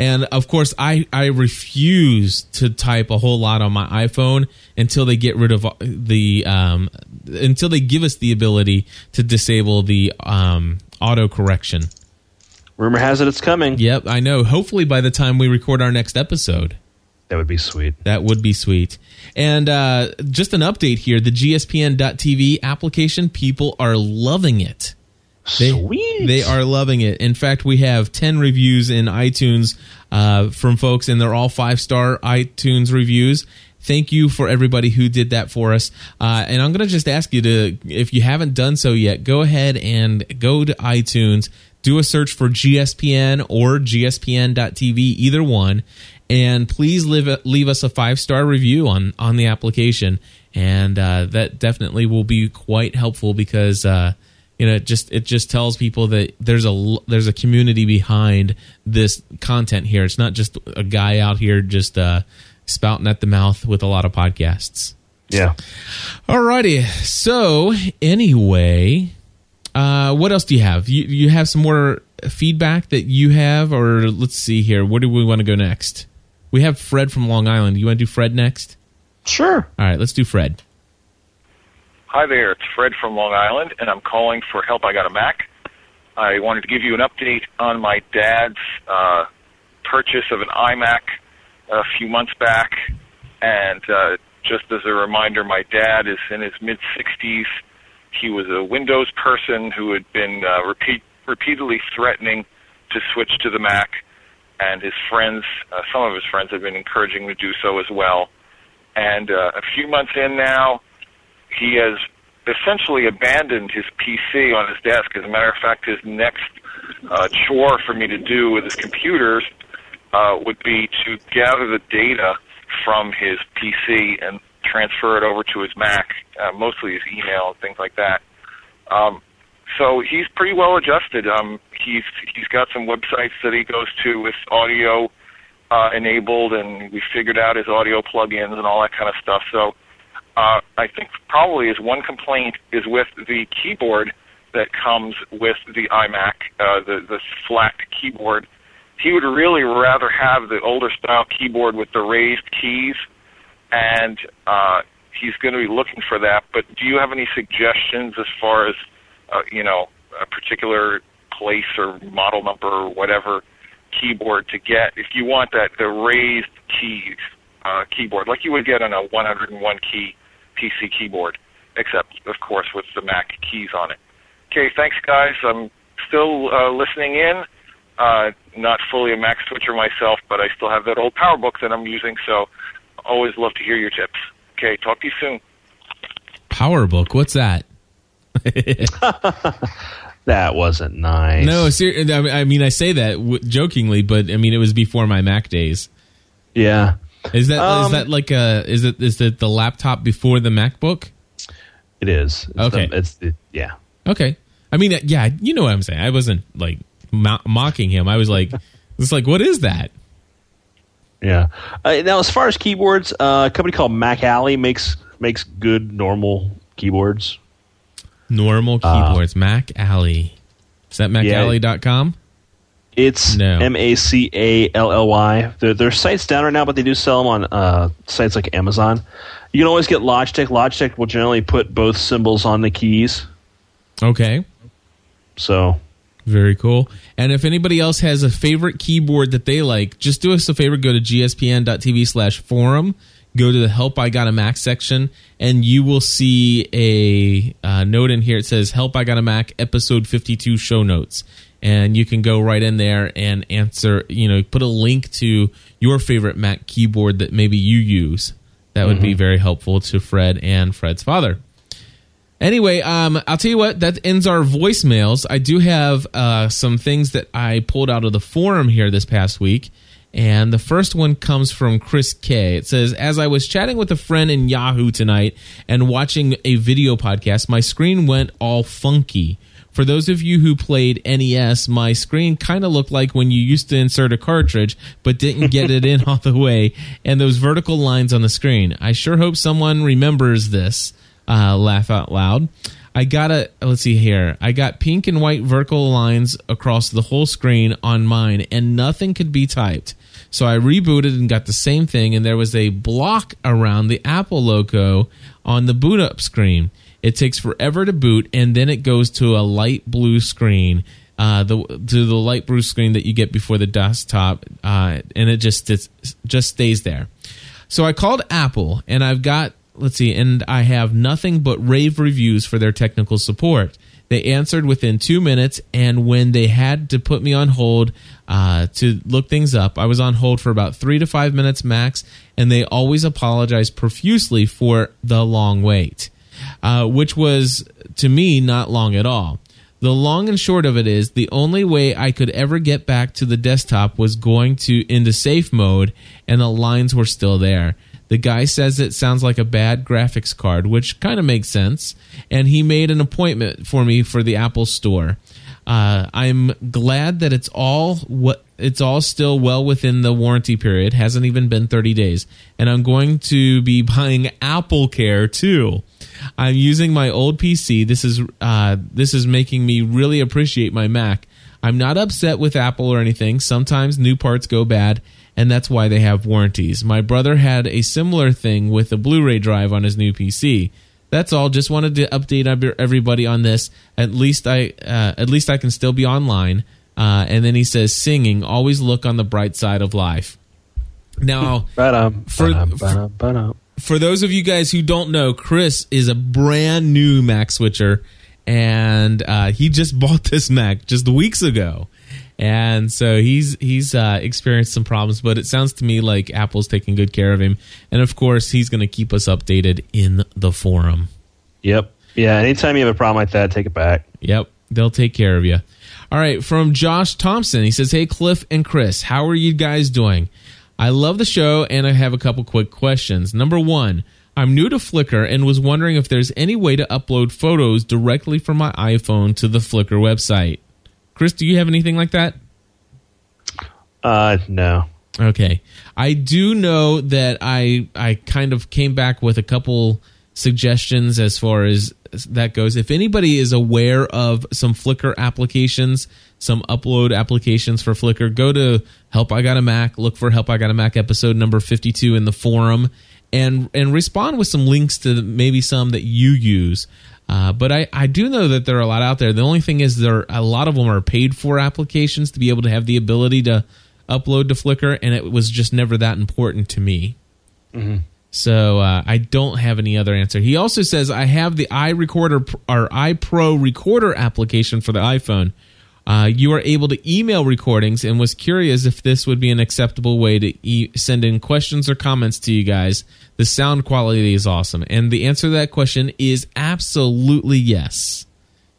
And of course, I, I refuse to type a whole lot on my iPhone until they get rid of the um, until they give us the ability to disable the um, auto correction. Rumor has it it's coming. Yep, I know. Hopefully, by the time we record our next episode, that would be sweet. That would be sweet. And uh, just an update here: the GSPN.TV application, people are loving it. They, Sweet. They are loving it. In fact, we have 10 reviews in iTunes uh, from folks, and they're all five star iTunes reviews. Thank you for everybody who did that for us. Uh, and I'm going to just ask you to, if you haven't done so yet, go ahead and go to iTunes, do a search for GSPN or GSPN.TV, either one, and please leave, leave us a five star review on, on the application. And uh, that definitely will be quite helpful because uh, you know it just it just tells people that there's a there's a community behind this content here. It's not just a guy out here just uh, spouting at the mouth with a lot of podcasts. Yeah. Alrighty. So anyway uh, what else do you have? You you have some more feedback that you have or let's see here. Where do we want to go next? We have fred from long island. You want to do fred next? Sure. All right let's do fred Hi there, it's Fred from Long Island, and I'm calling for help. I got a Mac. I wanted to give you an update on my dad's uh, purchase of an iMac a few months back, and uh, just as a reminder, my dad is in his mid 60s. He was a Windows person who had been uh, repeat, repeatedly threatening to switch to the Mac, and his friends, uh, some of his friends, have been encouraging him to do so as well. And uh, a few months in now, he has essentially abandoned his PC on his desk. As a matter of fact, his next uh, chore for me to do with his computers uh, would be to gather the data from his PC and transfer it over to his Mac, uh, mostly his email and things like that. Um, so he's pretty well adjusted. Um, he's he's got some websites that he goes to with audio uh, enabled, and we figured out his audio plugins and all that kind of stuff. So uh, I think probably his one complaint is with the keyboard that comes with the iMac, uh, the the flat keyboard. He would really rather have the older style keyboard with the raised keys, and uh, he's going to be looking for that. But do you have any suggestions as far as uh, you know a particular place or model number or whatever keyboard to get if you want that the raised keys uh, keyboard like you would get on a 101 key PC keyboard, except of course with the Mac keys on it. Okay, thanks guys. I'm still uh, listening in. Uh, not fully a Mac switcher myself, but I still have that old PowerBook that I'm using, so always love to hear your tips. Okay, talk to you soon. PowerBook, what's that? that wasn't nice. No, ser- I mean I say that w- jokingly, but I mean it was before my Mac days. Yeah. Is that is Um, that like a is it is it the laptop before the MacBook? It is. It's Okay. the- it's it, yeah. Okay. I mean, uh, yeah, you know what I'm saying. I wasn't like mo- mocking him. I was like, it's like, what is that? Yeah. Uh, now, as far as keyboards, uh, a company called Macally makes makes good normal keyboards. Normal keyboards, Macally. Is that Macally.com? It's M A C A L L Y. Their site's down right now, but they do sell them on uh, sites like Amazon. You can always get Logitech. Logitech will generally put both symbols on the keys. Okay. So Very cool. And if anybody else has a favorite keyboard that they like, just do us a favor. Go to gspn.tv slash forum. Go to the Help I Got a Mac section, and you will see a uh, note in here. It says Help I Got a Mac episode 52 show notes. And you can go right in there and answer, you know, put a link to your favorite Mac keyboard that maybe you use. That would be very helpful to Fred and Fred's father. Anyway, um, I'll tell you what, that ends our voicemails. I do have uh, some things that I pulled out of the forum here this past week. And the first one comes from Chris K. It says, As I was chatting with a friend in Yahoo tonight and watching a video podcast, my screen went all funky. For those of you who played NES, my screen kind of looked like when you used to insert a cartridge but didn't get it in all the way, and those vertical lines on the screen. I sure hope someone remembers this. Uh, laugh out loud. I got a let's see here. I got pink and white vertical lines across the whole screen on mine, and nothing could be typed. So I rebooted and got the same thing, and there was a block around the Apple logo on the boot up screen. It takes forever to boot, and then it goes to a light blue screen, uh, the to the light blue screen that you get before the desktop, uh, and it just just stays there. So I called Apple, and I've got let's see, and I have nothing but rave reviews for their technical support. They answered within two minutes, and when they had to put me on hold uh, to look things up, I was on hold for about three to five minutes max, and they always apologized profusely for the long wait, uh, which was to me not long at all. The long and short of it is the only way I could ever get back to the desktop was going to into safe mode, and the lines were still there. The guy says it sounds like a bad graphics card, which kind of makes sense. And he made an appointment for me for the Apple Store. Uh, I'm glad that it's all what it's all still well within the warranty period. Hasn't even been 30 days, and I'm going to be buying Apple Care too. I'm using my old PC. This is uh, this is making me really appreciate my Mac. I'm not upset with Apple or anything. Sometimes new parts go bad, and that's why they have warranties. My brother had a similar thing with a Blu-ray drive on his new PC. That's all. Just wanted to update everybody on this. At least I, uh, at least I can still be online. Uh, and then he says, singing. Always look on the bright side of life. Now, For- ba-dum. For those of you guys who don't know, Chris is a brand new Mac switcher, and uh, he just bought this Mac just weeks ago, and so he's he's uh, experienced some problems. But it sounds to me like Apple's taking good care of him, and of course he's going to keep us updated in the forum. Yep. Yeah. Anytime you have a problem like that, take it back. Yep, they'll take care of you. All right, from Josh Thompson, he says, "Hey Cliff and Chris, how are you guys doing? I love the show, and I have a couple quick questions. Number one." I'm new to Flickr and was wondering if there's any way to upload photos directly from my iPhone to the Flickr website. Chris, do you have anything like that? Uh, no. Okay. I do know that I I kind of came back with a couple suggestions as far as that goes. If anybody is aware of some Flickr applications, some upload applications for Flickr, go to Help I Got a Mac, look for Help I Got a Mac episode number 52 in the forum and and respond with some links to maybe some that you use. Uh, but I, I do know that there are a lot out there. The only thing is there a lot of them are paid for applications to be able to have the ability to upload to Flickr, and it was just never that important to me. So uh, I don't have any other answer. He also says I have the iRecorder or iPro Recorder application for the iPhone. Uh, you are able to email recordings, and was curious if this would be an acceptable way to e- send in questions or comments to you guys. The sound quality is awesome, and the answer to that question is absolutely yes.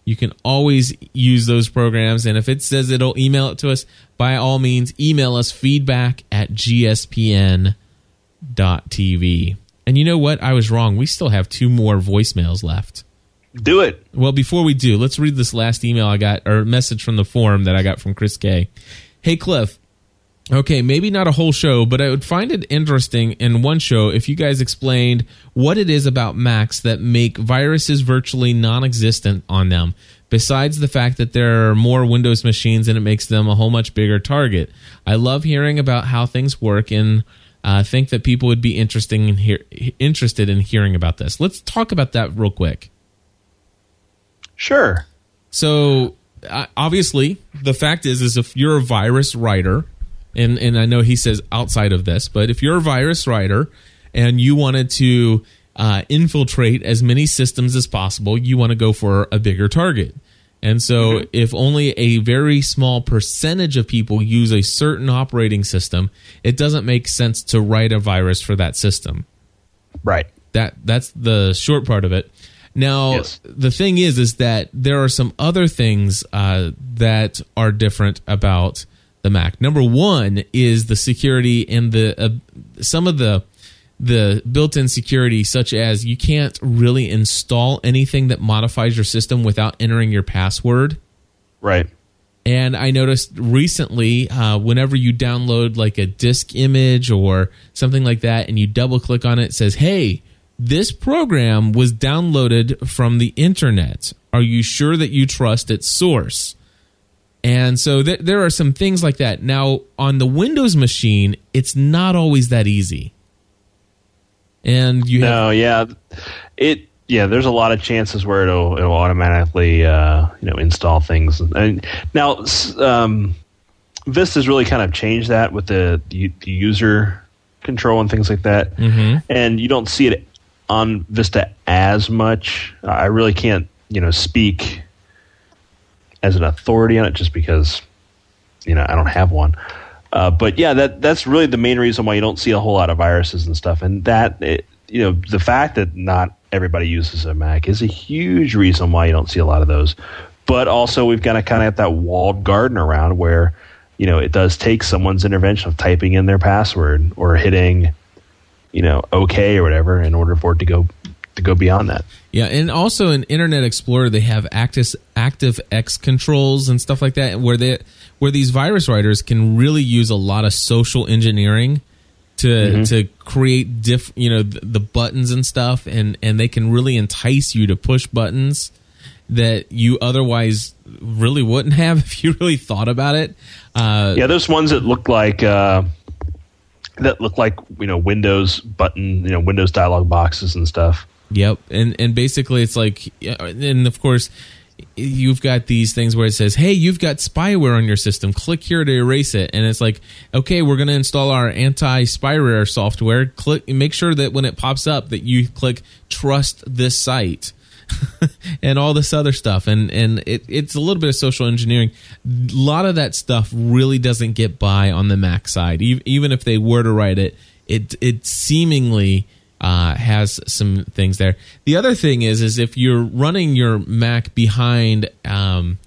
You can always use those programs, and if it says it'll email it to us, by all means, email us feedback at gspn.tv. And you know what? I was wrong. We still have two more voicemails left. Do it. Well, before we do, let's read this last email I got or message from the forum that I got from Chris K. Hey, Cliff. Okay, maybe not a whole show, but I would find it interesting in one show if you guys explained what it is about Macs that make viruses virtually non existent on them, besides the fact that there are more Windows machines and it makes them a whole much bigger target. I love hearing about how things work and uh, think that people would be interesting in hear- interested in hearing about this. Let's talk about that real quick. Sure. So uh, obviously, the fact is, is if you're a virus writer, and and I know he says outside of this, but if you're a virus writer and you wanted to uh, infiltrate as many systems as possible, you want to go for a bigger target. And so, if only a very small percentage of people use a certain operating system, it doesn't make sense to write a virus for that system Right. that that's the short part of it now Yes. the thing is is that there are some other things uh, that are different about the mac number one is the security and the uh, some of the the built-in security such as you can't really install anything that modifies your system without entering your password Right. and I noticed recently, uh, whenever you download like a disk image or something like that, and you double click on it, it says, "Hey, this program was downloaded from the internet. Are you sure that you trust its source?" And so th- there are some things like that. Now, on the Windows machine, it's not always that easy. And you have No, yeah, it. Yeah, there's a lot of chances where it'll it'll automatically uh, you know install things. And now um, Vista's really kind of changed that with the, the the user control and things like that. Mhm. And you don't see it on Vista as much. I really can't you know speak as an authority on it just because you know I don't have one. Uh, but yeah, that that's really the main reason why you don't see a whole lot of viruses and stuff. And that it, you know the fact that not everybody uses a Mac is a huge reason why you don't see a lot of those. But also we've got to kind of have that walled garden around where you know it does take someone's intervention of typing in their password or hitting you know OK or whatever in order for it to go to go beyond that. Yeah, and also in Internet Explorer they have active active X controls and stuff like that, where they where these virus writers can really use a lot of social engineering to to create diff you know the, the buttons and stuff, and and they can really entice you to push buttons that you otherwise really wouldn't have if you really thought about it. Uh, Yeah, there's ones that look like uh, that look like you know Windows button, you know Windows dialog boxes and stuff. Yep, and and basically it's like, and of course, you've got these things where it says, "Hey, you've got spyware on your system. Click here to erase it." And it's like, "Okay, we're going to install our anti-spyware software. Click make sure that when it pops up that you click trust this site." and all this other stuff. And and it, it's a little bit of social engineering. A lot of that stuff really doesn't get by on the mac side. Even, if they were to write it it it seemingly uh, has some things there. The other thing is, is if you're running your Mac behind, um,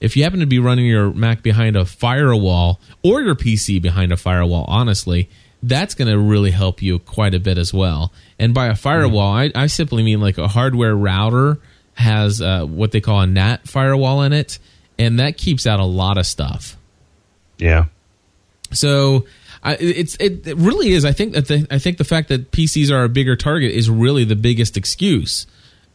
if you happen to be running your Mac behind a firewall or your PC behind a firewall, honestly, that's going to really help you quite a bit as well. And by a firewall, I, I simply mean like a hardware router has uh, what they call a NAT firewall in it, and that keeps out a lot of stuff. Yeah. So I, it's it, it really is. I think that the, I think the fact that PCs are a bigger target is really the biggest excuse.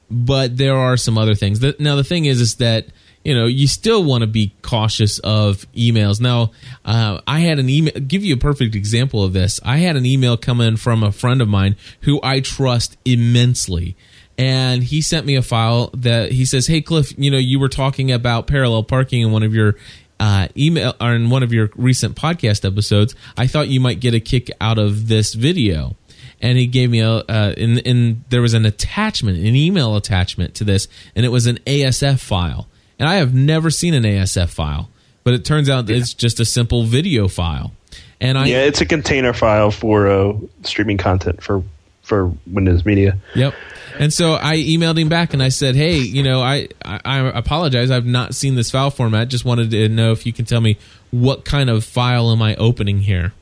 But there are some other things. That, now the thing is, is that you know you still want to be cautious of emails. Now uh, I had an email. Give you a perfect example of this. I had an email come in from a friend of mine who I trust immensely and he sent me a file that he says, "Hey Cliff, you know you were talking about parallel parking in one of your uh, email or in one of your recent podcast episodes. I thought you might get a kick out of this video." And he gave me a, uh, in, in there was an attachment, an email attachment to this, and it was an ASF file. And I have never seen an ASF file, but it turns out it's just a simple video file. And I yeah, it's a container file for uh, streaming content for for Windows Media. Yep. And so I emailed him back and I said, "Hey, you know, I, I, I apologize. I've not seen this file format. Just wanted to know if you can tell me what kind of file am I opening here."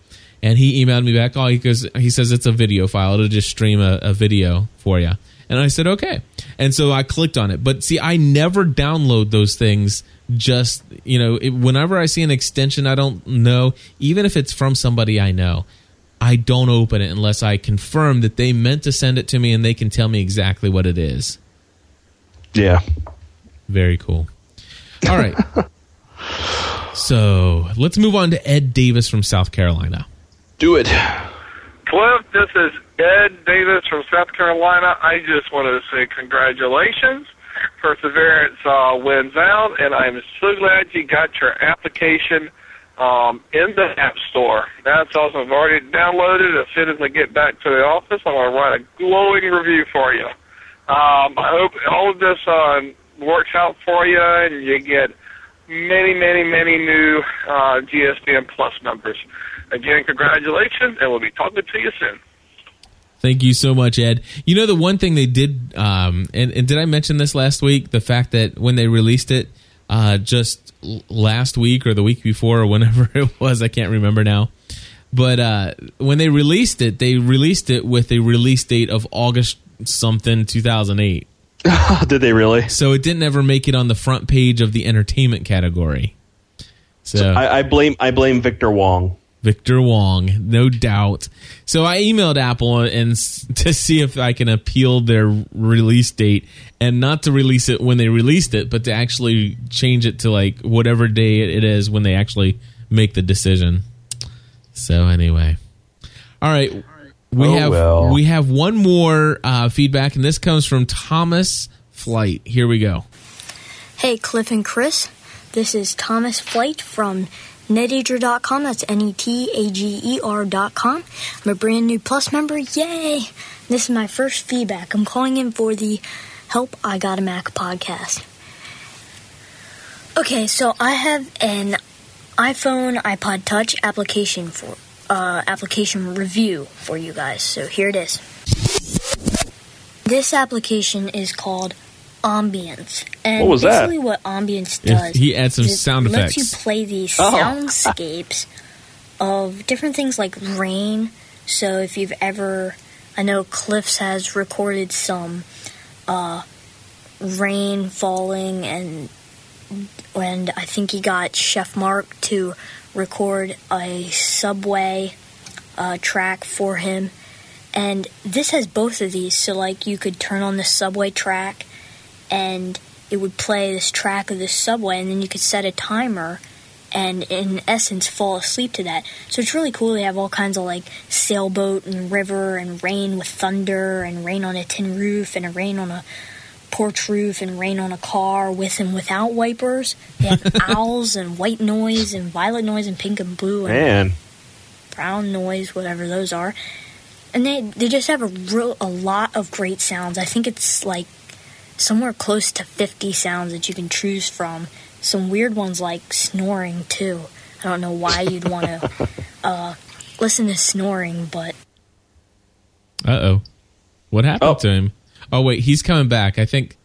And he emailed me back. Oh, he goes, he says it's a video file. It'll just stream a, a video for you. And I said, okay. And so I clicked on it. But see, I never download those things. Just you know, it, whenever I see an extension I don't know, even if it's from somebody I know, I don't open it unless I confirm that they meant to send it to me and they can tell me exactly what it is. Yeah. Very cool. All right. so let's move on to Ed Davis from South Carolina. Do it. Cliff, this is Ed Davis from South Carolina. I just wanted to say congratulations. Perseverance uh, wins out, and I'm so glad you got your application um, in the App Store. That's awesome. I've already downloaded it. As soon as I get back to the office, I'm going to write a glowing review for you. Um, I hope all of this uh, works out for you, and you get many, many, many new uh, GSPN Plus members. Again, congratulations, and we'll be talking to you soon. Thank you so much, Ed. You know the one thing they did, um, and, and did I mention this last week? The fact that when they released it, uh, just last week or the week before or whenever it was, I can't remember now. But uh, when they released it, they released it with a release date of August something 2008. Did they really? So it didn't ever make it on the front page of the entertainment category. So, so I, I blame I blame Victor Wong. Victor Wong, no doubt. So I emailed Apple and to see if I can appeal their release date and not to release it when they released it, but to actually change it to like whatever day it is when they actually make the decision. So anyway, all right, we Oh, have well. we have one more uh, feedback, and this comes from Thomas Flight. Here we go. Hey, Cliff and Chris. This is Thomas Flight from netager.com. That's N E T A G E R.com. I'm a brand new Plus member. Yay! This is my first feedback. I'm calling in for the Help I Got a Mac podcast. Okay, so I have an iPhone iPod Touch application for uh, application review for you guys. So here it is. This application is called Ambience. And What was that? basically what Ambience If does he adds some is it sound lets effects. you play these Oh. soundscapes of different things like rain. So if you've ever I know Cliffs has recorded some uh, rain falling and and I think he got Chef Mark to record a subway uh, track for him. And this has both of these, so like you could turn on the subway track and it would play this track of this subway, and then you could set a timer and in essence fall asleep to that. So it's really cool. They have all kinds of like sailboat and river and rain with thunder and rain on a tin roof and a rain on a porch roof and rain on a car with and without wipers. They have owls and white noise and violet noise and pink and blue and Man, brown noise, whatever those are. And they they just have a real a lot of great sounds. I think it's like somewhere close to 50 sounds that you can choose from. Some weird ones like snoring too. I don't know why you'd want to uh, listen to snoring, but Uh oh. What happened Oh. to him? Oh wait, he's coming back. I think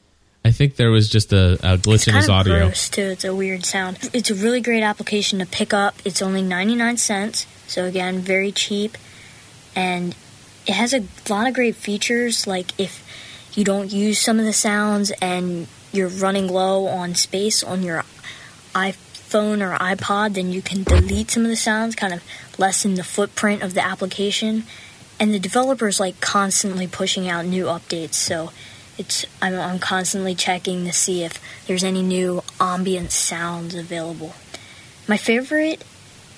I think there was just a, a glitch it's in his of audio. gross too. It's a weird sound. It's a really great application to pick up. It's only 99 cents, so again, very cheap, and it has a lot of great features. Like if you don't use some of the sounds and you're running low on space on your iPhone or iPod, then you can delete some of the sounds, kind of lessen the footprint of the application. And the developer's like constantly pushing out new updates, so it's I'm, I'm constantly checking to see if there's any new ambient sounds available. My favorite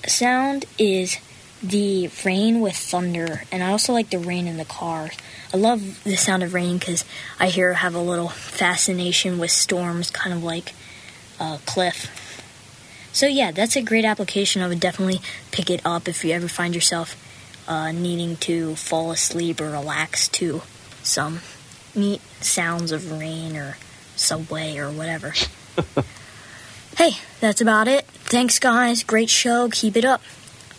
sound is the rain with thunder, and I also like the rain in the car. I love the sound of rain because I here have a little fascination with storms, kind of like uh, Cliff. So yeah, that's a great application. I would definitely pick it up if you ever find yourself uh, needing to fall asleep or relax to some neat sounds of rain or subway or whatever. hey, that's about it. Thanks, guys. Great show. Keep it up.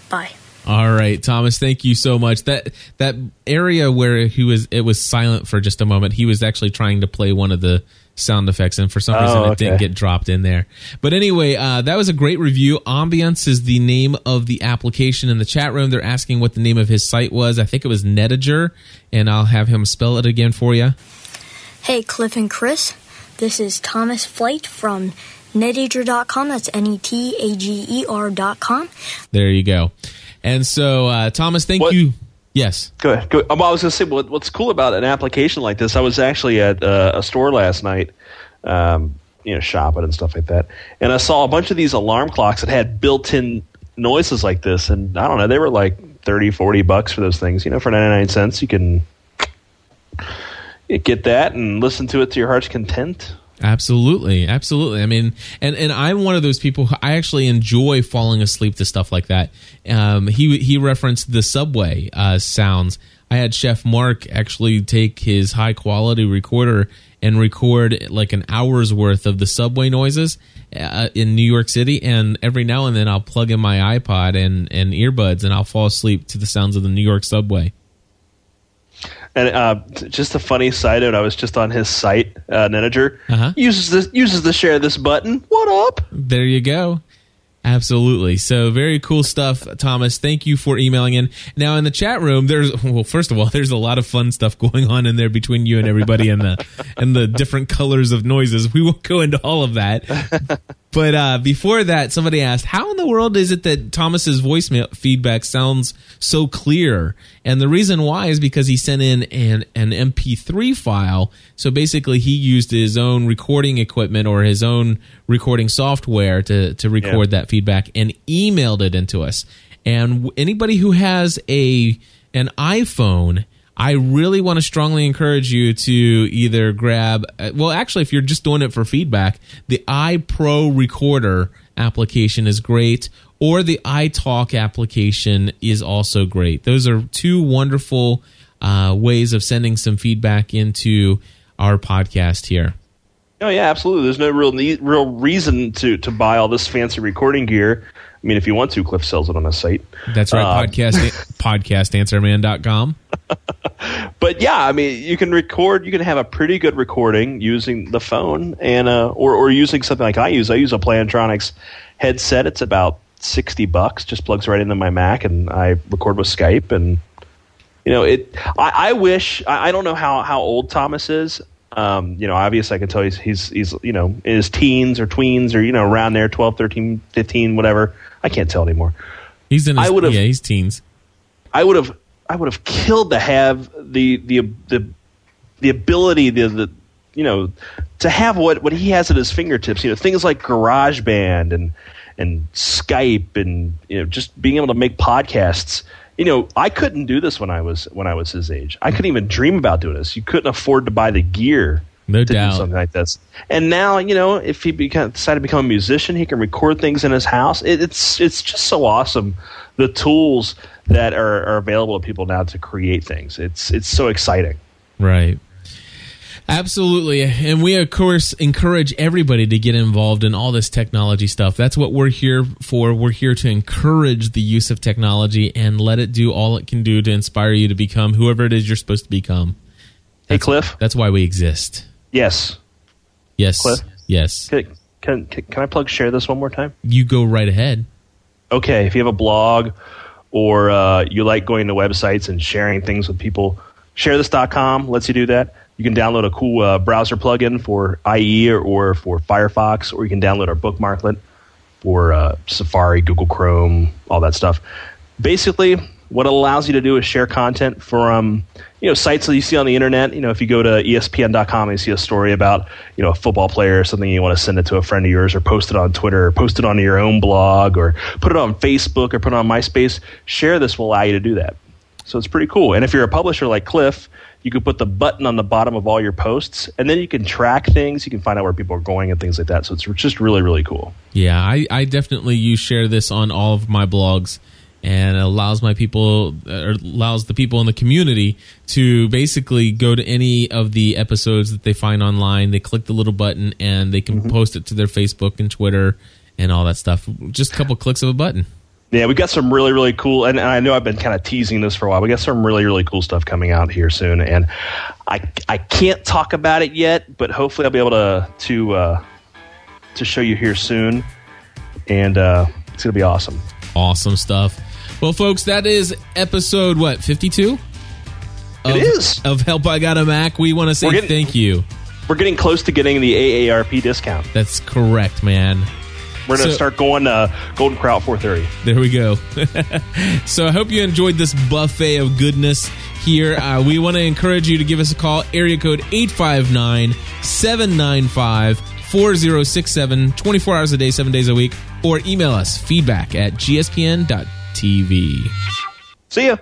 Bye. All right, Thomas, thank you so much. That that area where he was it was silent for just a moment. He was actually trying to play one of the sound effects and for some reason Oh, it didn't get dropped in there. But anyway, uh, that was a great review. Ambience is the name of the application in the chat room. They're asking what the name of his site was. I think it was Netager, and I'll have him spell it again for you. Hey, Cliff and Chris. This is Thomas Flight from netager.com. That's N E T A G E R.com. There you go. And so, uh, Thomas, thank What- you. Yes. Go ahead. Go, um, I was going to say, what, what's cool about an application like this? I was actually at uh, a store last night, um, you know, shopping and stuff like that, and I saw a bunch of these alarm clocks that had built-in noises like this, and I don't know, they were like 30, 40 bucks for those things. You know, for ninety nine cents, you can get that and listen to it to your heart's content. Absolutely, absolutely. I mean, and and I'm one of those people. Who, I actually enjoy falling asleep to stuff like that. Um, he he referenced the subway uh, sounds. I had Chef Mark actually take his high quality recorder and record like an hour's worth of the subway noises uh, in New York City. And every now and then, I'll plug in my iPod and and earbuds, and I'll fall asleep to the sounds of the New York subway. And uh, just a funny side note, I was just on his site, uh, Netager. Uh-huh. Uses this uses the share this button. What up? There you go. Absolutely. So very cool stuff, Thomas. Thank you for emailing in. Now in the chat room, there's well, first of all, there's a lot of fun stuff going on in there between you and everybody and the and the different colors of noises. We won't go into all of that. But uh, before that, somebody asked, "How in the world is it that Thomas's voicemail feedback sounds so clear?" And the reason why is because he sent in an an MP3 file. So basically, he used his own recording equipment or his own recording software to to record that feedback and emailed it into us. And anybody who has a an iPhone I really want to strongly encourage you to either grab, uh, well, actually, if you're just doing it for feedback, the iPro Recorder application is great, or the iTalk application is also great. Those are two wonderful uh, ways of sending some feedback into our podcast here. Oh yeah, absolutely. There's no real need, real reason to to buy all this fancy recording gear. I mean, if you want to, Cliff sells it on his site. That's right, Um, podcast podcastanswerman.com. But yeah, I mean, you can record. You can have a pretty good recording using the phone, and uh, or or using something like I use. I use a Plantronics headset. It's about sixty bucks. Just plugs right into my Mac, and I record with Skype. And you know, it. I, I wish. I, I don't know how how old Thomas is. Um, you know, obviously I can tell he's, he's, he's, you know, in his teens or tweens or, you know, around there, 12, 13, 15, whatever. I can't tell anymore. He's in his, I would've- yeah, he's teens. I would have I would have killed to have the the the the ability the, the you know to have what what he has at his fingertips you know things like GarageBand and and Skype and you know just being able to make podcasts you know I couldn't do this when I was when I was his age I couldn't even dream about doing this you couldn't afford to buy the gear No to doubt. do something like this. And now, you know, if he become, decided to become a musician, he can record things in his house. It, it's it's just so awesome. The tools that are, are available to people now to create things. It's it's so exciting. Right. Absolutely. And we, of course, encourage everybody to get involved in all this technology stuff. That's what we're here for. We're here to encourage the use of technology and let it do all it can do to inspire you to become whoever it is you're supposed to become. Hey, Cliff. That's why we exist. Yes. Yes. Cliff? Yes. Can, can can I plug share this one more time? You go right ahead. okay, if you have a blog or uh, you like going to websites and sharing things with people, sharethis.com lets you do that. You can download a cool uh, browser plugin for IE or, or for Firefox, or you can download our bookmarklet for uh, Safari, Google Chrome, all that stuff. Basically, what it allows you to do is share content from you know sites that you see on the internet. You know, if you go to ESPN.com and you see a story about you know a football player or something, you want to send it to a friend of yours, or post it on Twitter, or post it on your own blog, or put it on Facebook, or put it on MySpace. Share this will allow you to do that. So it's pretty cool. And if you're a publisher like Cliff, you can put the button on the bottom of all your posts, and then you can track things. You can find out where people are going and things like that. So it's just really, really cool. Yeah, I, I definitely use ShareThis on all of my blogs and it allows my people uh, or allows the people in the community to basically go to any of the episodes that they find online. They click the little button and they can mm-hmm. post it to their Facebook and Twitter and all that stuff. Just a couple clicks of a button. Yeah, we got some really, really cool, and, and I know I've been kind of teasing this for a while. We got some really, really cool stuff coming out here soon, and I I can't talk about it yet, but hopefully I'll be able to to uh, to show you here soon, and uh, it's gonna be awesome. Awesome stuff. Well, folks, that is episode what fifty two. It is. of Help I Got a Mac. We want to say getting- thank you. We're getting close to getting the AARP discount. That's correct, man. We're gonna So- start going uh, Golden Corral 430. There we go. so I hope you enjoyed this buffet of goodness here. Uh, we want to encourage you to give us a call, area code 859 795 4067, 24 hours a day, 7 days a week, or email us feedback at gspn.tv. See ya.